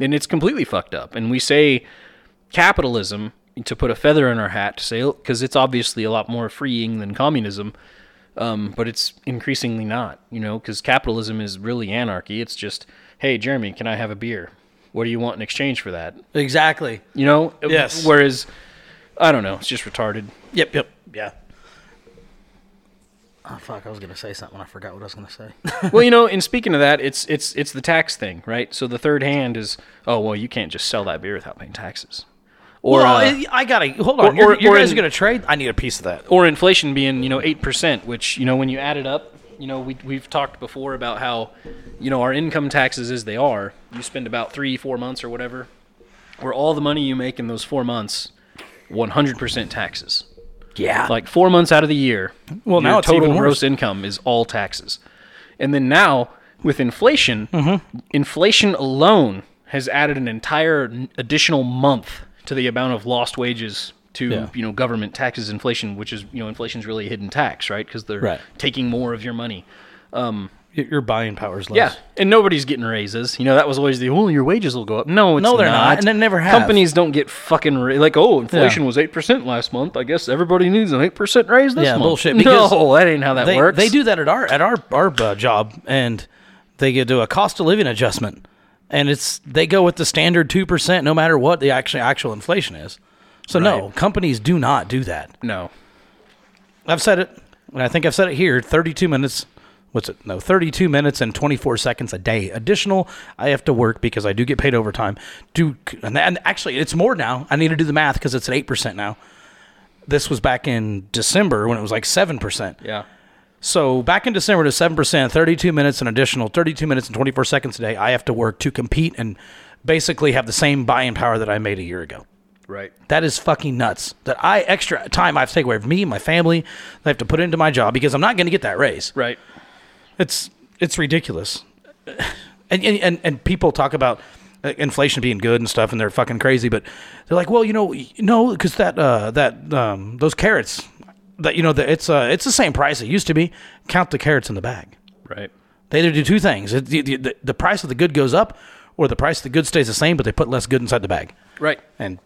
and it's completely fucked up. And we say capitalism to put a feather in our hat to say because it's obviously a lot more freeing than communism, um, but it's increasingly not. You know, because capitalism is really anarchy. It's just, hey, Jeremy, can I have a beer? What do you want in exchange for that? Exactly. You know. Yes. Whereas, I don't know. It's just retarded. Yep, yep, yeah. Oh fuck! I was gonna say something. I forgot what I was gonna say. well, you know, in speaking of that, it's it's it's the tax thing, right? So the third hand is, oh well, you can't just sell that beer without paying taxes. Or well, uh, I- gotta hold on. or- You're- or- you guys in- are gonna trade. I need a piece of that. or inflation being you know eight percent, which you know when you add it up, you know we we've talked before about how you know our income taxes as they are, you spend about three four months or whatever, where all the money you make in those four months, one hundred percent taxes. Yeah. Like four months out of the year, Well, your now total gross income is all taxes. And then now with inflation, Mm-hmm. inflation alone has added an entire additional month to the amount of lost wages to Yeah. you know government taxes inflation which is you know inflation's really a hidden tax right? Because they're Right. taking more of your money. Y- Your buying power's is less. yeah and nobody's getting raises. You know that was always the oh your wages will go up. No it's No, they're not, not and they never have. companies don't get fucking ra- like oh inflation was 8% last month. I guess everybody needs an 8% raise this Yeah, month. bullshit, because no that ain't how that they, works. They do that at our at our our uh, job, and they get do a cost of living adjustment, and it's they go with the standard two percent no matter what the actual actual inflation is. So no, companies do not do that. no I've said it, and I think I've said it here. Thirty-two minutes. What's it? No, thirty-two minutes and twenty-four seconds a day. Additional, I have to work because I do get paid overtime. Do and, and actually, it's more now. I need to do the math because it's at eight percent now. This was back in December when it was like seven percent. yeah So back in December to seven percent, thirty-two minutes an additional thirty-two minutes and twenty-four seconds a day. I have to work to compete and basically have the same buying power that I made a year ago. right That is fucking nuts. That I extra time I have to take away from me my family. that I have to put into my job because I'm not going to get that raise. right It's it's ridiculous. And and and, and people talk about uh, inflation being good and stuff, and they're fucking crazy. But they're like, well, you know, no, because that uh, that um, those carrots, that you know, the, it's uh, it's the same price it used to be. Count the carrots in the bag. right They either do two things: it, the, the, the price of the good goes up, or the price of the good stays the same, but they put less good inside the bag. right And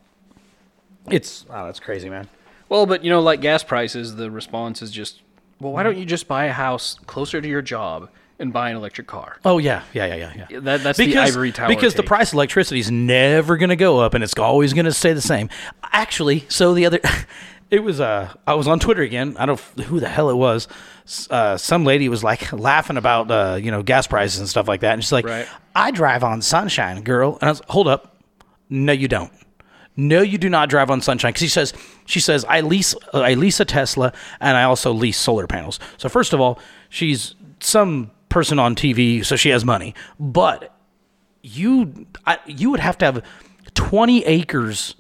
it's oh, that's crazy, man. Well, but you know, like gas prices, the response is just, well, why don't you just buy a house closer to your job and buy an electric car? Oh yeah, yeah, yeah, yeah, yeah. That, that's the ivory tower. because the price of electricity is never going to go up, and it's always going to stay the same. Actually, so the other, it was uh, I was on Twitter again. I don't know who the hell it was. Uh, some lady was like laughing about uh, you know gas prices and stuff like that, and she's like, Right. "I drive on Sunshine, girl." And I was, "Hold up, no, you don't." No, you do not drive on sunshine. Because he says, she says, I lease, uh, I lease a Tesla, and I also lease solar panels. So first of all, she's some person on TV, so she has money. But you, I, you would have to have twenty acres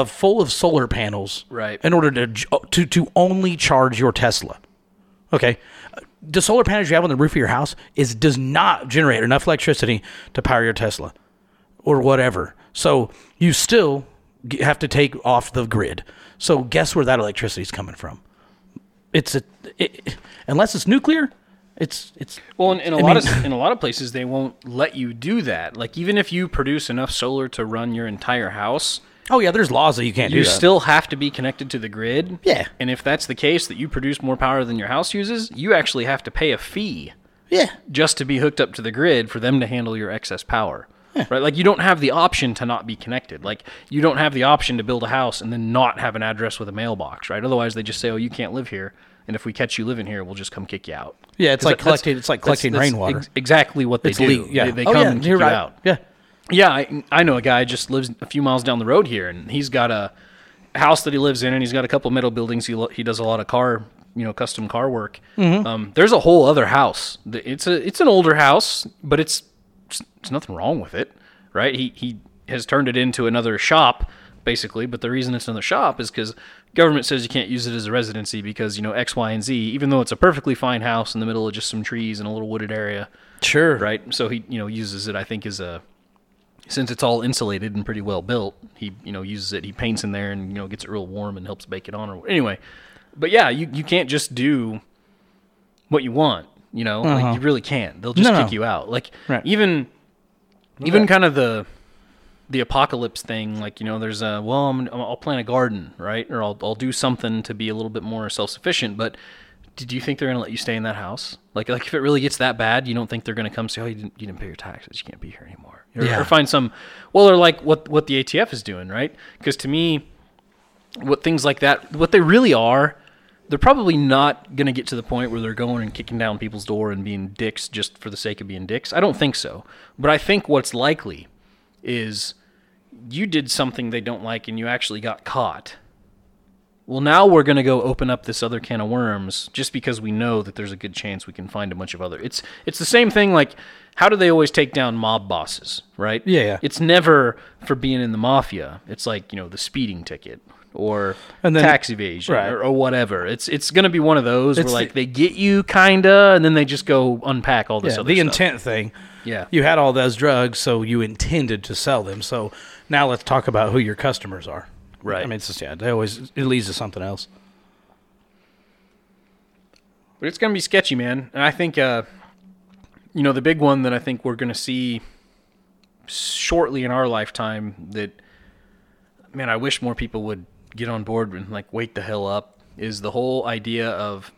of full of solar panels, Right. in order to oh, to to only charge your Tesla. Okay, the solar panels you have on the roof of your house is does not generate enough electricity to power your Tesla or whatever. So you still have to take off the grid. So guess where that electricity is coming from? It's a it, unless it's nuclear, it's it's Well, in, in a I lot mean- of in a lot of places, they won't let you do that. Like even if you produce enough solar to run your entire house, oh yeah, there's laws that you can't you do that. still have to be connected to the grid. Yeah. And if that's the case, that you produce more power than your house uses, you actually have to pay a fee yeah. just to be hooked up to the grid for them to handle your excess power. Yeah. Right? Like you don't have the option to not be connected. Like you don't have the option to build a house and then not have an address with a mailbox, right? Otherwise they just say, "Oh, you can't live here." And if we catch you living here, we'll just come kick you out. Yeah, it's like that's- collecting- it's like collecting that's rainwater. ex- exactly what they It's do. le- yeah. They, they Oh, come yeah, and kick you're you right. out. Yeah. Yeah, I, I know a guy just lives a few miles down the road here, and he's got a house that he lives in, and he's got a couple metal buildings. He lo- he does a lot of car, you know, custom car work. Mm-hmm. Um, there's a whole other house. It's a it's an older house, but it's there's nothing wrong with it, right? He he has turned it into another shop basically, but the reason it's another shop is because government says you can't use it as a residency because you know X, Y, and Z. Even though it's a perfectly fine house in the middle of just some trees and a little wooded area, Sure. right? So he, you know, uses it. I think as a since it's all insulated and pretty well built, he, you know, uses it. He paints in there and you know gets it real warm and helps bake it on. Or anyway, but yeah, you you can't just do what you want. You know, like you really can't. They'll just Uh-huh. No, kick no. you out. Like Right. even even kind of the the apocalypse thing. Like you know, there's a well, I'm, I'll plant a garden, right? Or I'll I'll do something to be a little bit more self sufficient, but did you think they're gonna let you stay in that house? Like, like if it really gets that bad, you don't think they're gonna come say, "Oh, you didn't, you didn't pay your taxes, you can't be here anymore," or, Yeah. or find some, well, or like what what the ATF is doing, right? Because to me, what things like that, what they really are, they're probably not gonna get to the point where they're going and kicking down people's door and being dicks just for the sake of being dicks. I don't think so. But I think what's likely is you did something they don't like and you actually got caught well, now we're going to go open up this other can of worms just because we know that there's a good chance we can find a bunch of other. It's it's the same thing like how do they always take down mob bosses, right? Yeah, yeah. It's never for being in the mafia. It's like, you know, the speeding ticket or And then- tax evasion right. or, or whatever. It's it's going to be one of those It's where the- like they get you kinda, and then they just go unpack all this Yeah, other the stuff. intent thing. Yeah. You had all those drugs, so you intended to sell them. So now let's talk about who your customers are. Right. I mean, it's just, yeah, they always, it leads to something else. But it's going to be sketchy, man. And I think, uh, you know, the big one that I think we're going to see shortly in our lifetime that, man, I wish more people would get on board and like wake the hell up is the whole idea of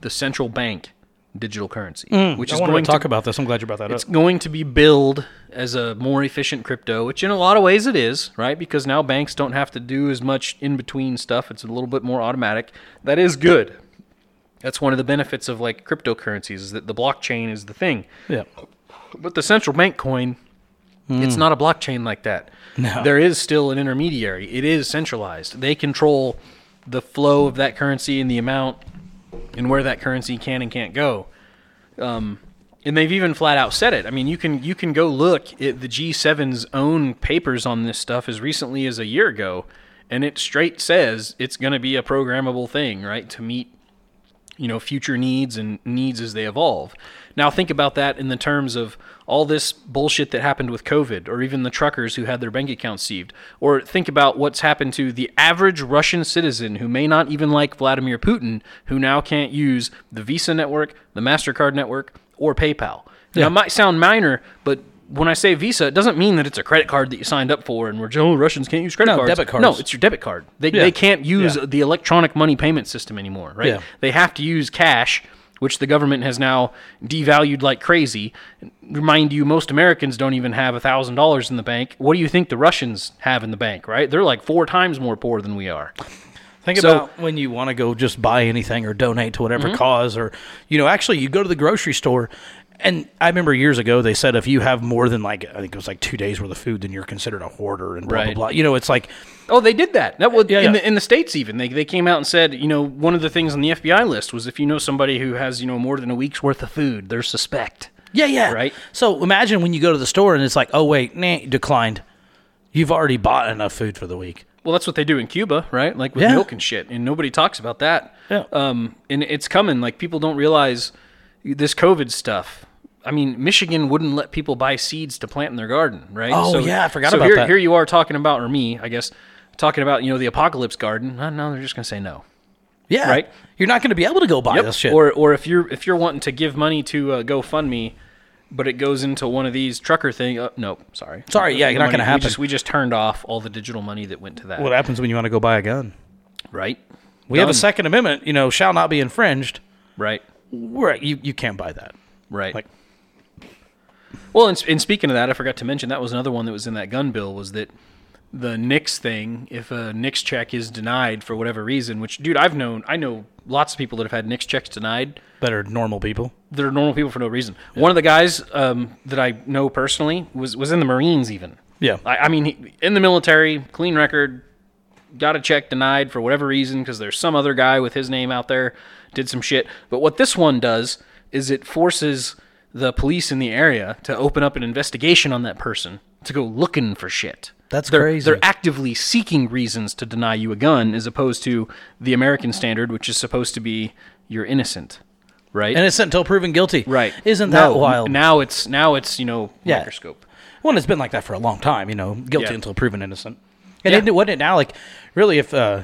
the central bank digital currency, mm, which I is going to talk about this. I'm glad you brought that it's up. It's going to be billed as a more efficient crypto, which in a lot of ways it is, right? Because now banks don't have to do as much in between stuff. It's a little bit more automatic. That is good. That's one of the benefits of like cryptocurrencies is that the blockchain is the thing. Yeah. But the central bank coin, it's mm. not a blockchain like that. No. There is still an intermediary. It is centralized. They control the flow of that currency and the amount and where that currency can and can't go. Um, and they've even flat out said it. I mean, you can you can go look at the G7's own papers on this stuff as recently as a year ago, and it straight says it's going to be a programmable thing, right, to meet you know future needs and needs as they evolve. Now think about that in the terms of all this bullshit that happened with COVID, or even the truckers who had their bank accounts seized, or think about what's happened to the average Russian citizen who may not even like Vladimir Putin, who now can't use the Visa network, the Mastercard network, or PayPal. Now it might sound minor, but when I say Visa, it doesn't mean that it's a credit card that you signed up for and we're oh, Russians can't use credit No, cards. debit cards. No, it's your debit card. They, Yeah. they can't use Yeah. the electronic money payment system anymore, right? Yeah. They have to use cash, which the government has now devalued like crazy. Remind you, most Americans don't even have thousand dollars in the bank. What do you think the Russians have in the bank? Right? They're like four times more poor than we are. Think So- about when you want to go just buy anything or donate to whatever Mm-hmm. cause, or you know, actually, you go to the grocery store, and I remember years ago they said if you have more than like I think it was like two days worth of food, then you're considered a hoarder and blah Right. blah blah. You know, it's like Oh, they did that. That was Yeah, in yeah. the in the states. Even they they came out and said, you know, one of the things on the FBI list was if you know somebody who has you know more than a week's worth of food, they're suspect. yeah, yeah, Right. So imagine when you go to the store and it's like, oh wait, nah, declined. You've already bought enough food for the week. Well, that's what they do in Cuba, right? Like with Yeah. milk and shit, and nobody talks about that. Yeah. Um, and it's coming. Like people don't realize this COVID stuff. I mean, Michigan wouldn't let people buy seeds to plant in their garden, right? Oh, yeah, I forgot so about here, that. Here you are talking about, or me, I guess, talking about you know the apocalypse garden. No, no, they're just gonna say no. Yeah, Right. You're not going to be able to go buy this shit. Or or if you're if you're wanting to give money to uh, GoFundMe, but it goes into one of these trucker thing. Uh, no, sorry, Sorry, yeah, The not gonna money- We happen. just, we just turned off all the digital money that went to that. what happens when you want to go buy a gun? Right. We have a Second Amendment, you know, shall not be infringed. Right. Right, you you can't buy that. Right. Like- well, and, and speaking of that, I forgot to mention that was another one that was in that gun bill was that the NICS thing. If a NICS check is denied for whatever reason, which dude, I've known, I know lots of people that have had NICS checks denied. That are normal people. They're normal people for no reason. One of the guys um, that I know personally was was in the Marines even. Yeah. I, I mean, he, in the military, clean record, got a check denied for whatever reason because there's some other guy with his name out there did some shit. But what this one does is it forces the police in the area to open up an investigation on that person to go looking for shit. That's they're, crazy. They're actively seeking reasons to deny you a gun as opposed to the American standard, which is supposed to be you're innocent, right? Innocent until proven guilty. right. Isn't that No, wild? Now it's now it's you know Yeah. microscope. Well, it's been like that for a long time, you know, guilty Yeah. until proven innocent. And Yeah. it, wasn't it now, like, really, if, uh,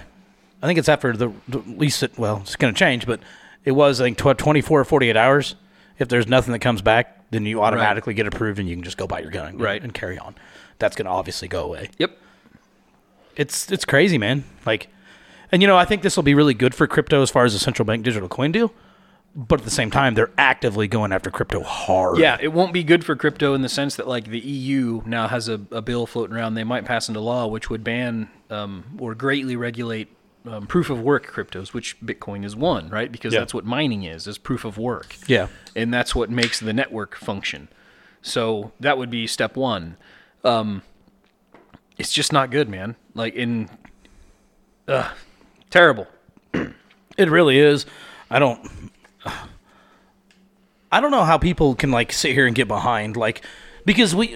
I think it's after the, the least, it, well, it's going to change, but it was, I think, tw- 24 or 48 hours. If there's nothing that comes back, then you automatically get approved and you can just go buy your gun and, Right. and carry on. That's going to obviously go away. Yep. It's, it's crazy, man. Like, and, you know, I think this will be really good for crypto as far as the central bank digital coin deal. But at the same time, they're actively going after crypto hard. Yeah, it won't be good for crypto in the sense that like the EU now has a, a bill floating around. They might pass into law which would ban um, or greatly regulate um, proof of work cryptos, which Bitcoin is one, right? Because Yeah. that's what mining is, is proof of work. Yeah. and that's what makes the network function. So that would be step one. Um, it's just not good, man. Like in, uh, terrible. It really is. I don't. I don't know how people can like sit here and get behind like because we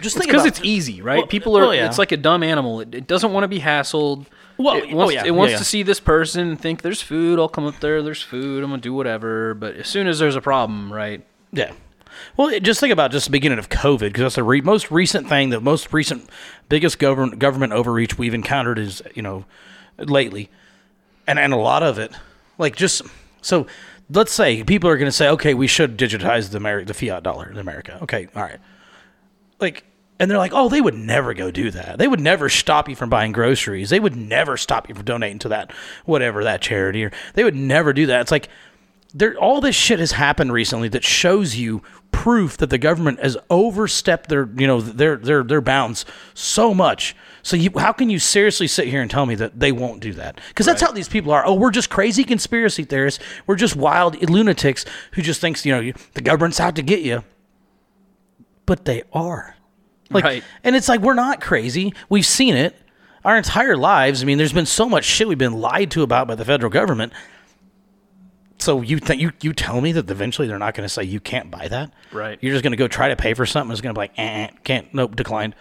just think because it's easy, right? Well, People are. well, yeah. It's like a dumb animal. It, it doesn't want to be hassled. Well, it oh, wants, yeah, it wants yeah, to see this person think there's food. I'll come up there. There's food. I'm gonna do whatever. But as soon as there's a problem, right? Yeah. Well, it- just think about just the beginning of COVID because that's the re- most recent thing, the most recent, biggest government government overreach we've encountered is you know lately, and and a lot of it, like just so. Let's say people are going to say, okay, we should digitize the Ameri- the fiat dollar in America. Okay, all right. Like, and they're like, oh, they would never go do that. They would never stop you from buying groceries. They would never stop you from donating to that whatever that charity, or they would never do that. It's like there all this shit has happened recently that shows you proof that the government has overstepped their you know their their their bounds so much. So you how can you seriously sit here and tell me that they won't do that? Because that's how these people are. Oh we're just crazy conspiracy theorists. We're just wild lunatics who just thinks you know the government's out to get you. But they are like Right. and it's like we're not crazy we've seen it our entire lives i mean there's been so much shit we've been lied to about by the federal government so you think you you tell me that eventually they're not going to say you can't buy that? Right. You're just going to go try to pay for something. It's going to be like, eh, can't, nope, declined.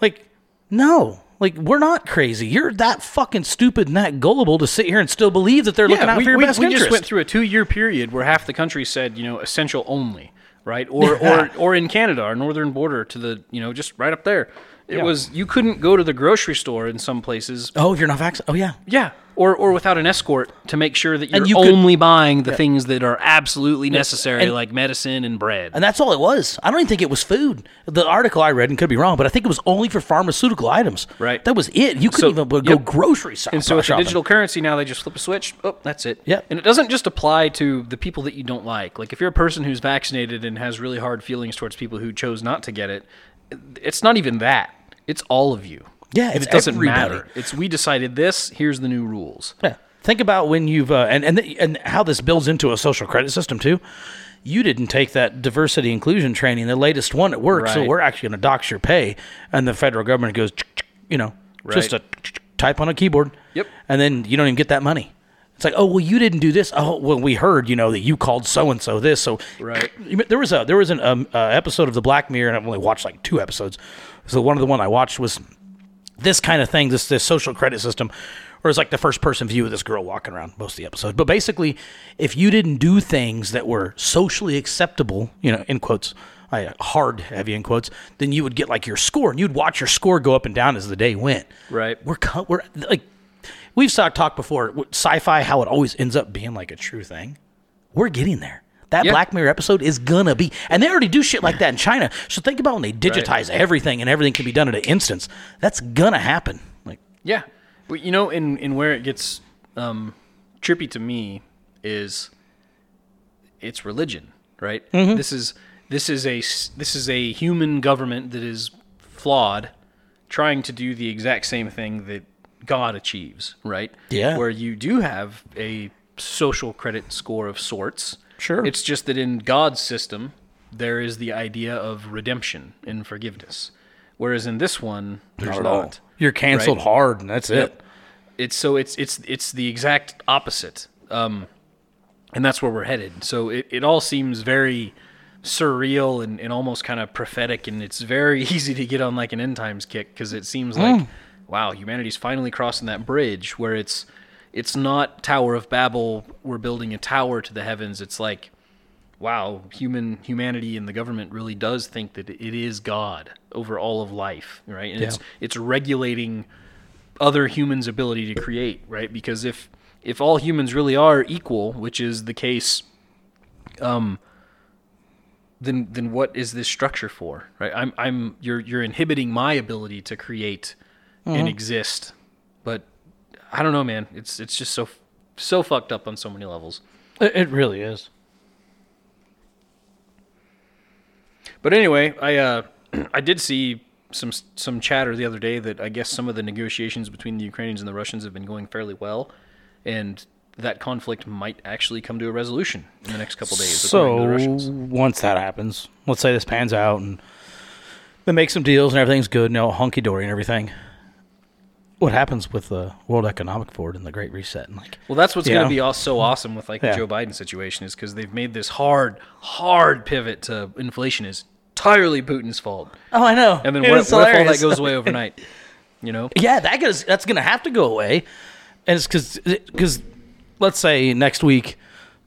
Like, no, like we're not crazy. You're that fucking stupid and that gullible to sit here and still believe that they're looking out we, for your we, best we interest. just went through a two-year period where half the country said, you know, essential only, right? Or or or in Canada, our northern border to the, you know, just right up there. It Yeah. was you couldn't go to the grocery store in some places. oh, if you're not vaccinated, oh yeah, Yeah, or or without an escort to make sure that you're you could- only buying the things that are absolutely necessary, And- like medicine and bread. and that's all it was. I don't even think it was food. The article I read and could be wrong, but I think it was only for pharmaceutical items. Right. That was it. You couldn't So- even go yep. grocery shop- And so with the shopping. digital currency now, they just flip a switch. Oh, that's it. Yeah. And it doesn't just apply to the people that you don't like. Like if you're a person who's vaccinated and has really hard feelings towards people who chose not to get it, it's not even that. It's all of you. Yeah, it's it doesn't everybody. matter. It's we decided this. Here's the new rules. Yeah. Think about when you've uh, and and and how this builds into a social credit system too. You didn't take that diversity inclusion training, the latest one at work, so we're actually going to dox your pay, and the federal government goes, you know, just a type on a keyboard. Yep. And then you don't even get that money. It's like, oh well, you didn't do this. Oh well, we heard, you know, that you called so and so this. So Right. there was a there was an um, uh, episode of the Black Mirror, and I've only watched like two episodes. So one of the one I watched was this kind of thing, this this social credit system, or it's like the first person view of this girl walking around most of the episode. But basically, if you didn't do things that were socially acceptable, you know, in quotes, I uh, hard heavy in quotes, then you would get like your score, and you'd watch your score go up and down as the day went. Right. We're we're like we've saw talked before sci-fi how it always ends up being like a true thing. We're getting there. That Yeah. Black Mirror episode is gonna be, and they already do shit like that in China. So think about when they digitize everything and everything can be done at an instance. That's gonna happen. Like, Yeah. Well, you know, in, in where it gets um, trippy to me is it's religion, right? Mm-hmm. This is this is a this is a human government that is flawed, trying to do the exact same thing that God achieves, right? Yeah. Where you do have a social credit score of sorts. Sure. It's just that in God's system, there is the idea of redemption and forgiveness. Whereas in this one, there's not. You're canceled Right. hard, and that's it. It's so it's it's it's the exact opposite. Um, and that's where we're headed. So it, it all seems very surreal and, and almost kind of prophetic and it's very easy to get on like an end times kick because it seems like wow, humanity's finally crossing that bridge where it's it's not Tower of Babel, we're building a tower to the heavens. It's like wow, human humanity and the government really does think that it is God over all of life, right? And it's it's regulating other humans' ability to create, right? Because if if all humans really are equal, which is the case, um, then then what is this structure for, right? I'm I'm you're you're inhibiting my ability to create and exist, but I don't know, man. It's it's just so so fucked up on so many levels. It, it really is. But anyway, I uh, I did see some some chatter the other day that I guess some of the negotiations between the Ukrainians and the Russians have been going fairly well, and that conflict might actually come to a resolution in the next couple days. according to the So Russians. once that happens, let's say this pans out and they make some deals and everything's good and all hunky dory and everything. What happens with the World Economic Forum and the Great Reset? And like, Well, that's what's going to be all so awesome with like Yeah. the Joe Biden situation is because they've made this hard, hard pivot to inflation is entirely Putin's fault. Oh, I know. And then It what, what if all that goes away overnight? You know? Yeah, that goes. That's gonna have to go away, and it's because because let's say next week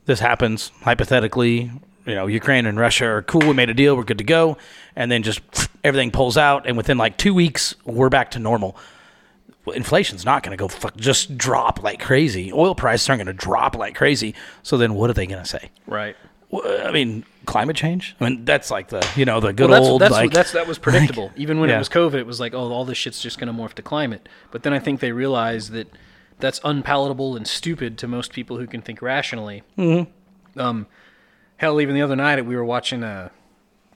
this happens hypothetically. You know, Ukraine and Russia are cool. We made a deal. We're good to go, and then just everything pulls out, and within like two weeks we're back to normal. Well, Inflation's not going to go fuck, just drop like crazy. Oil prices aren't going to drop like crazy. So then, what are they going to say? Right. Well, I mean, climate change. I mean, that's like the you know the good Well, that's, old that's, like that's that was predictable. Even when Yeah. it was COVID, it was like, oh, all this shit's just going to morph to climate. But then I think they realized that that's unpalatable and stupid to most people who can think rationally. Mm-hmm. Um, hell, even the other night we were watching a,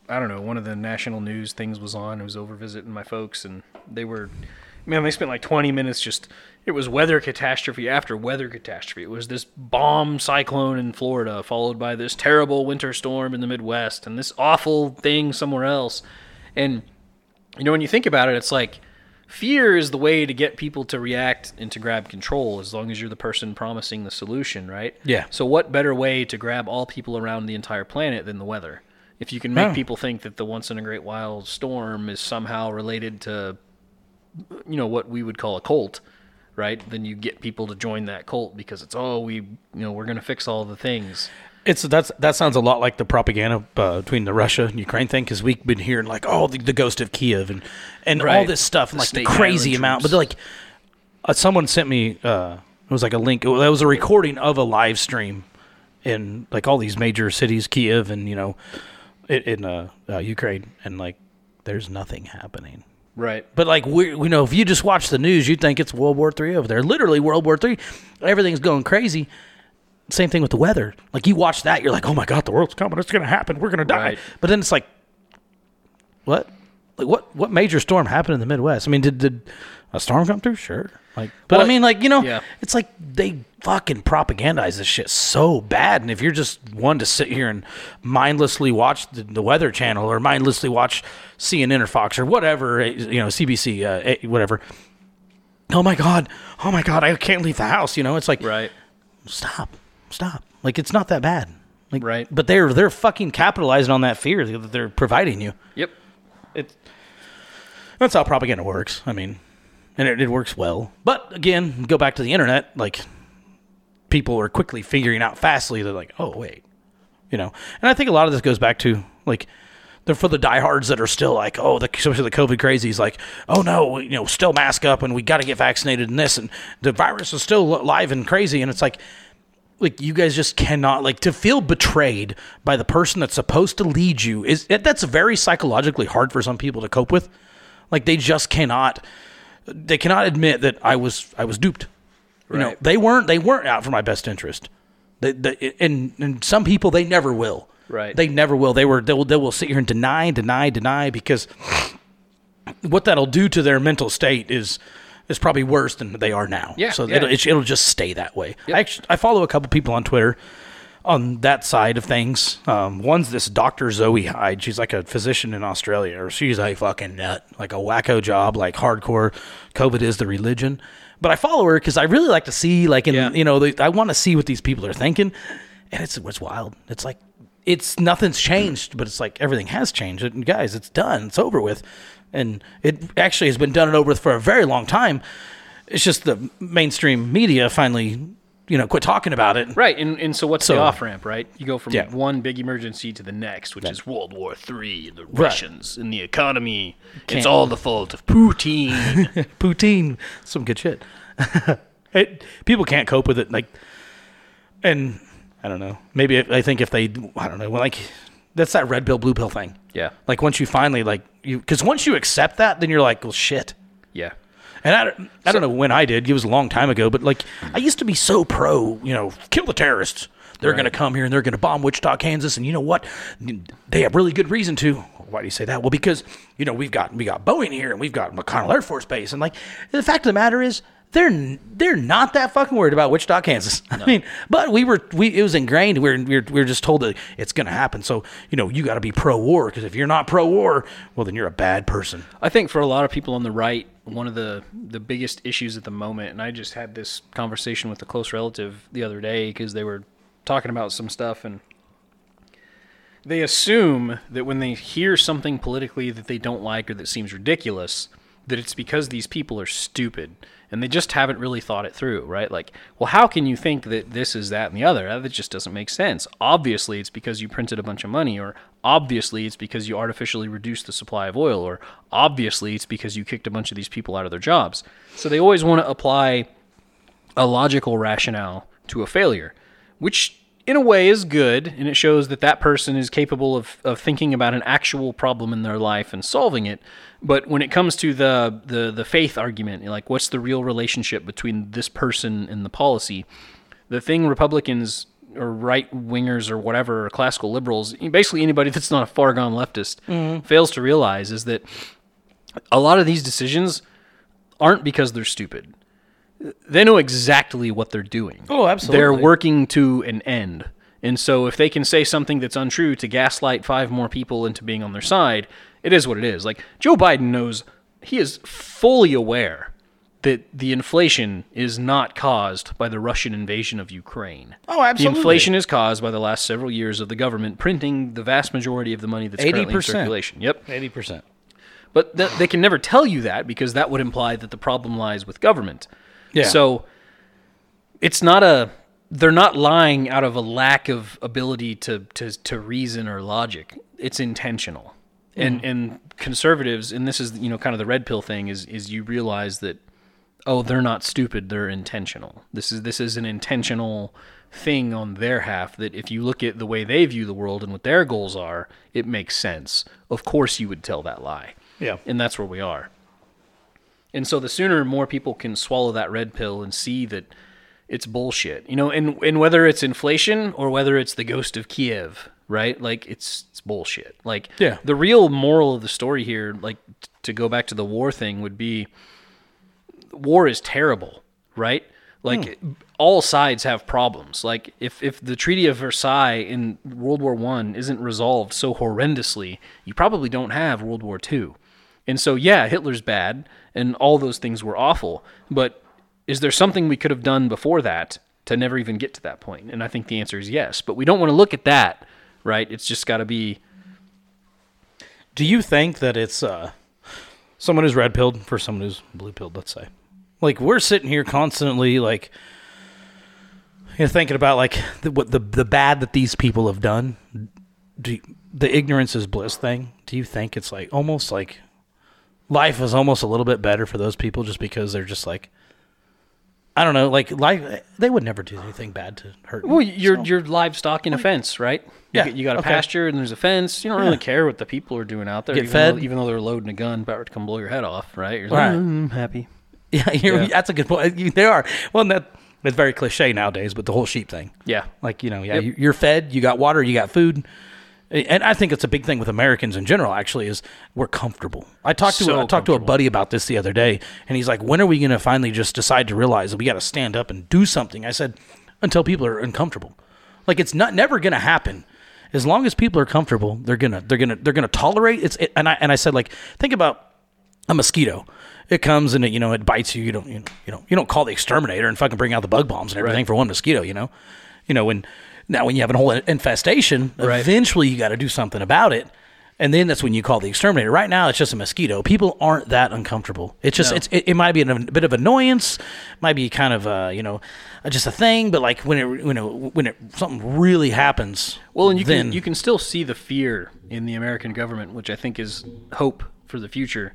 I don't know, one of the national news things was on. I was over visiting my folks, and they were, man, they spent like 20 minutes just. It was weather catastrophe after weather catastrophe. It was this bomb cyclone in Florida, followed by this terrible winter storm in the Midwest, and this awful thing somewhere else. And you know, when you think about it, it's like fear is the way to get people to react and to grab control as long as you're the person promising the solution, right? Yeah. So what better way to grab all people around the entire planet than the weather? If you can make Yeah. people think that the once in a great while storm is somehow related to you know what we would call a cult, right? Then you get people to join that cult because it's oh, we you know, we're going to fix all the things. It's that's that sounds a lot like the propaganda uh, between the Russia and Ukraine thing because we've been hearing like oh the, the ghost of Kiev and and all Right. this stuff and The like the crazy amount. But like uh, someone sent me uh, it was like a link. It was a recording of a live stream in like all these major cities, Kiev and you know in, in uh, uh, Ukraine, and like there's nothing happening. Right. But like we, you know, if you just watch the news, you think it's World War Three over there. Literally World War Three. Everything's going crazy. Same thing with the weather. Like you watch that, you're like, oh my god, the world's coming. It's gonna happen. We're gonna die. Right. But then it's like, what? Like what? What major storm happened in the Midwest? I mean, did did a storm come through? Sure. Like, but I mean, like you know, yeah. it's like they fucking propagandize this shit so bad. And if you're just one to sit here and mindlessly watch the, the Weather Channel or mindlessly watch CNN or Fox or whatever, eh, you know, CBC, uh, eh, whatever. Oh my god! Oh my god! I can't leave the house. You know, it's like Right. stop, stop. Like it's not that bad. Like, Right. But they're they're fucking capitalizing on that fear that they're providing you. Yep. It, that's how propaganda works. I mean, and it, it works well. But again, go back to the internet. Like, people are quickly figuring out fastly. They're like, oh wait, you know. And I think a lot of this goes back to like. The, for the diehards that are still like, oh, the, especially the COVID crazies, like, oh no, you know, still mask up and we got to get vaccinated and this and the virus is still live and crazy, and it's like, like you guys just cannot like to feel betrayed by the person that's supposed to lead you is that's very psychologically hard for some people to cope with like they just cannot they cannot admit that i was i was duped you know they weren't they weren't out for my best interest they, they, and, and some people they never will Right. they never will they were they will, they will sit here and deny deny deny because what that'll do to their mental state is is probably worse than they are now. Yeah, So yeah. It'll, it, it'll just stay that way. I actually I follow a couple people on Twitter on that side of things. Um, one's this Dr. Zoe Hyde. She's like a physician in Australia, or she's a fucking nut, like a wacko job, like hardcore. COVID is the religion. But I follow her because I really like to see, like, in Yeah. you know, the, I want to see what these people are thinking, and it's it's wild. It's like it's nothing's changed, but it's like everything has changed. And guys, it's done. It's over with, and it actually has been done and over with for a very long time. It's just the mainstream media finally, you know, quit talking about it. Right, and, and so what's So- the off ramp, right? You go from Yeah. one big emergency to the next, which is World War Three, and the Right. Russians, and the economy. Can't- It's all the fault of Putin. poutine, some good shit. it, people can't cope with it, like, and I don't know. Maybe if, I think if they, I don't know, like that's that red pill, blue pill thing. yeah, Like once you finally like you, because once you accept that, then you're like, well, shit. yeah, And I, don't- I don't know when I did. It was a long time ago, but like I used to be so pro, you know, kill the terrorists. They're going to come here and they're going to bomb Wichita, Kansas, and you know what? They have really good reason to. Why do you say that? Well, because you know we've got we got Boeing here and we've got McConnell Air Force Base, and like the fact of the matter is they're they're not that fucking worried about Wichita, Kansas. I mean, but we were we it was ingrained. We were we were, we were just told that it's going to happen. So you know you got to be pro war because if you're not pro war, well then you're a bad person. I think for a lot of people on the right, one of the the biggest issues at the moment, and I just had this conversation with a close relative the other day because they were talking about some stuff, and they assume that when they hear something politically that they don't like or that seems ridiculous, that it's because these people are stupid and they just haven't really thought it through, right? Like, well, how can you think that this is that and the other? That just doesn't make sense. Obviously, it's because you printed a bunch of money, or obviously, it's because you artificially reduced the supply of oil, or obviously, it's because you kicked a bunch of these people out of their jobs. So they always want to apply a logical rationale to a failure, which in a way is good and it shows that that person is capable of, of thinking about an actual problem in their life and solving it. But when it comes to the, the the faith argument like what's the real relationship between this person and the policy? The thing republicans or right wingers or whatever or classical liberals basically anybody that's not a far gone leftist Mhm. fails to realize is that a lot of these decisions aren't because they're stupid they know exactly what they're doing. Oh, absolutely. They're working to an end. And so if they can say something that's untrue to gaslight five more people into being on their side, it is what it is. Like Joe Biden knows he is fully aware that the inflation is not caused by the Russian invasion of Ukraine. Oh, absolutely. The inflation is caused by the last several years of the government printing the vast majority of the money that's currently in 80%. circulation. Yep. 80%. But th- they can never tell you that because that would imply that the problem lies with government. Yeah. So it's not a they're not lying out of a lack of ability to to to reason or logic. It's intentional. And Mhm. and conservatives and this is you know kind of the red pill thing is is you realize that oh they're not stupid they're intentional. This is this is an intentional thing on their half that if you look at the way they view the world and what their goals are, it makes sense. Of course you would tell that lie. Yeah. And that's where we are. And so the sooner more people can swallow that red pill and see that it's bullshit, you know, and, and whether it's inflation or whether it's the ghost of Kiev, right? Like it's it's bullshit. Like Yeah. the real moral of the story here, like t- to go back to the war thing, would be war is terrible, right? Like hmm. all sides have problems. Like if, if the Treaty of Versailles in World War One isn't resolved so horrendously, you probably don't have World War Two. And so yeah, Hitler's bad and all those things were awful, but is there something we could have done before that to never even get to that point? And I think the answer is yes, but we don't want to look at that, right? It's just got to be Do you think that it's uh, someone who's red pilled for someone who's blue pilled? Let's say, like we're sitting here constantly, like you know, thinking about like the, what the the bad that these people have done. Do you, the ignorance is bliss thing? Do you think it's like almost like life is almost a little bit better for those people just because they're just like I don't know, like life they would never do anything bad to hurt. you, Well, you're so- you're livestock in a fence, right? You Yeah, got- You got a okay. pasture and there's a fence. You don't Yeah. really care what the people are doing out there. Get even fed. Though, even though they're loading a gun about to come blow your head off, right? You're Right. like, "Mm, I'm happy. Yeah, you're, Yeah. that's a good point. You- They are. Well, and that that's very cliche nowadays, but the whole sheep thing. Yeah. Like, you know, yeah, Yep. you're fed, you got water, you got food. And I think it's a big thing with Americans in general, actually, is we're comfortable. I talked to So I talked to a buddy about this the other day, and he's like, "When are we going to finally just decide to realize that we got to stand up and do something?" I said, "Until people are uncomfortable. Like it's not never going to happen. As long as people are comfortable, they're gonna they're gonna they're gonna tolerate it's. It, and I and I said like, think about a mosquito. It comes and it, you know it bites you. You don't you know, you know you don't call the exterminator and fucking bring out the bug bombs and everything Right. for one mosquito. You know, you know when now when you have a whole infestation, Right. eventually you got to do something about it. And then that's when you call the exterminator. Right now, it's just a mosquito. People aren't that uncomfortable. It's just No. it's it, it might be a bit of annoyance, might be kind of uh, you know just a thing. But like when it you know when it something really happens, Well, and you then can you can still see the fear in the American government, which I think is hope for the future,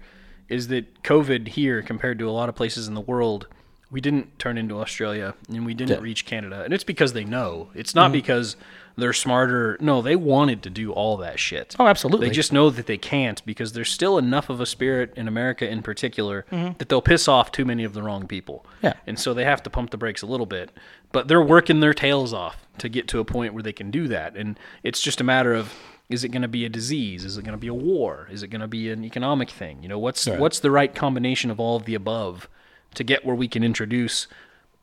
is that COVID here compared to a lot of places in the world, we didn't turn into Australia and we didn't Yeah. reach Canada, and it's because they know. It's not Mhm. because they're smarter. No, they wanted to do all that shit. Oh, absolutely. They just know that they can't because there's still enough of a spirit in America in particular Mhm. that they'll piss off too many of the wrong people. Yeah. And so they have to pump the brakes a little bit. But they're working their tails off to get to a point where they can do that. And it's just a matter of is it going to be a disease? Is it going to be a war? Is it going to be an economic thing? You know, what's Right. what's the right combination of all of the above to get where we can introduce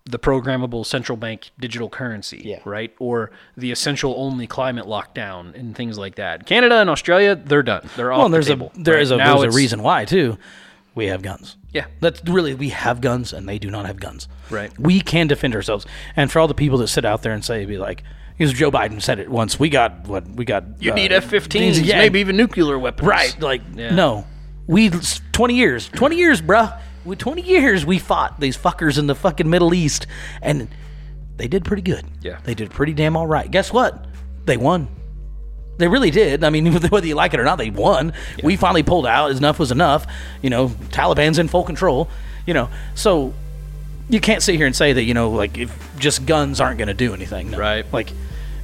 the programmable central bank digital currency, Yeah. right? Or the essential only climate lockdown and things like that. Canada and Australia, they're done. They're off well, the there's table. a there right? is a Now there's a reason why too. We have guns. Yeah. That's really we have guns and they do not have guns. Right. We can defend ourselves. And for all the people that sit out there and say be like, Because Joe Biden said it once. We got what we got. You uh, need F-15s, yeah, maybe even nuclear weapons. Right. Like, Yeah. no. We, 20 years. 20 years, bruh. We, 20 years we fought these fuckers in the fucking Middle East, and they did pretty good. Yeah. They did pretty damn all right. Guess what? They won. They really did. I mean, whether you like it or not, they won. We finally pulled out. Enough was enough. You know, Taliban's in full control. You know, so you can't sit here and say that you know, like if just guns aren't going to do anything. No. Right. Like,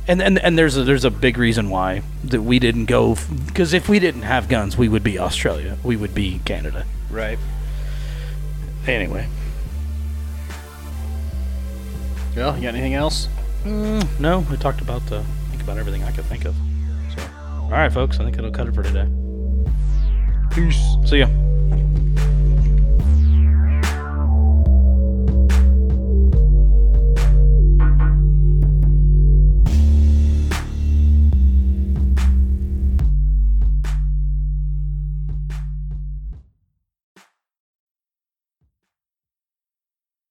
and and and there's a, there's a big reason why that we didn't go because if we didn't have guns, we would be Australia. We would be Canada. Right. Anyway, Well, you got anything else? no, we talked about uh, I think about everything I could think of. So, all right, folks, I think it'll cut it for today. Peace. See ya.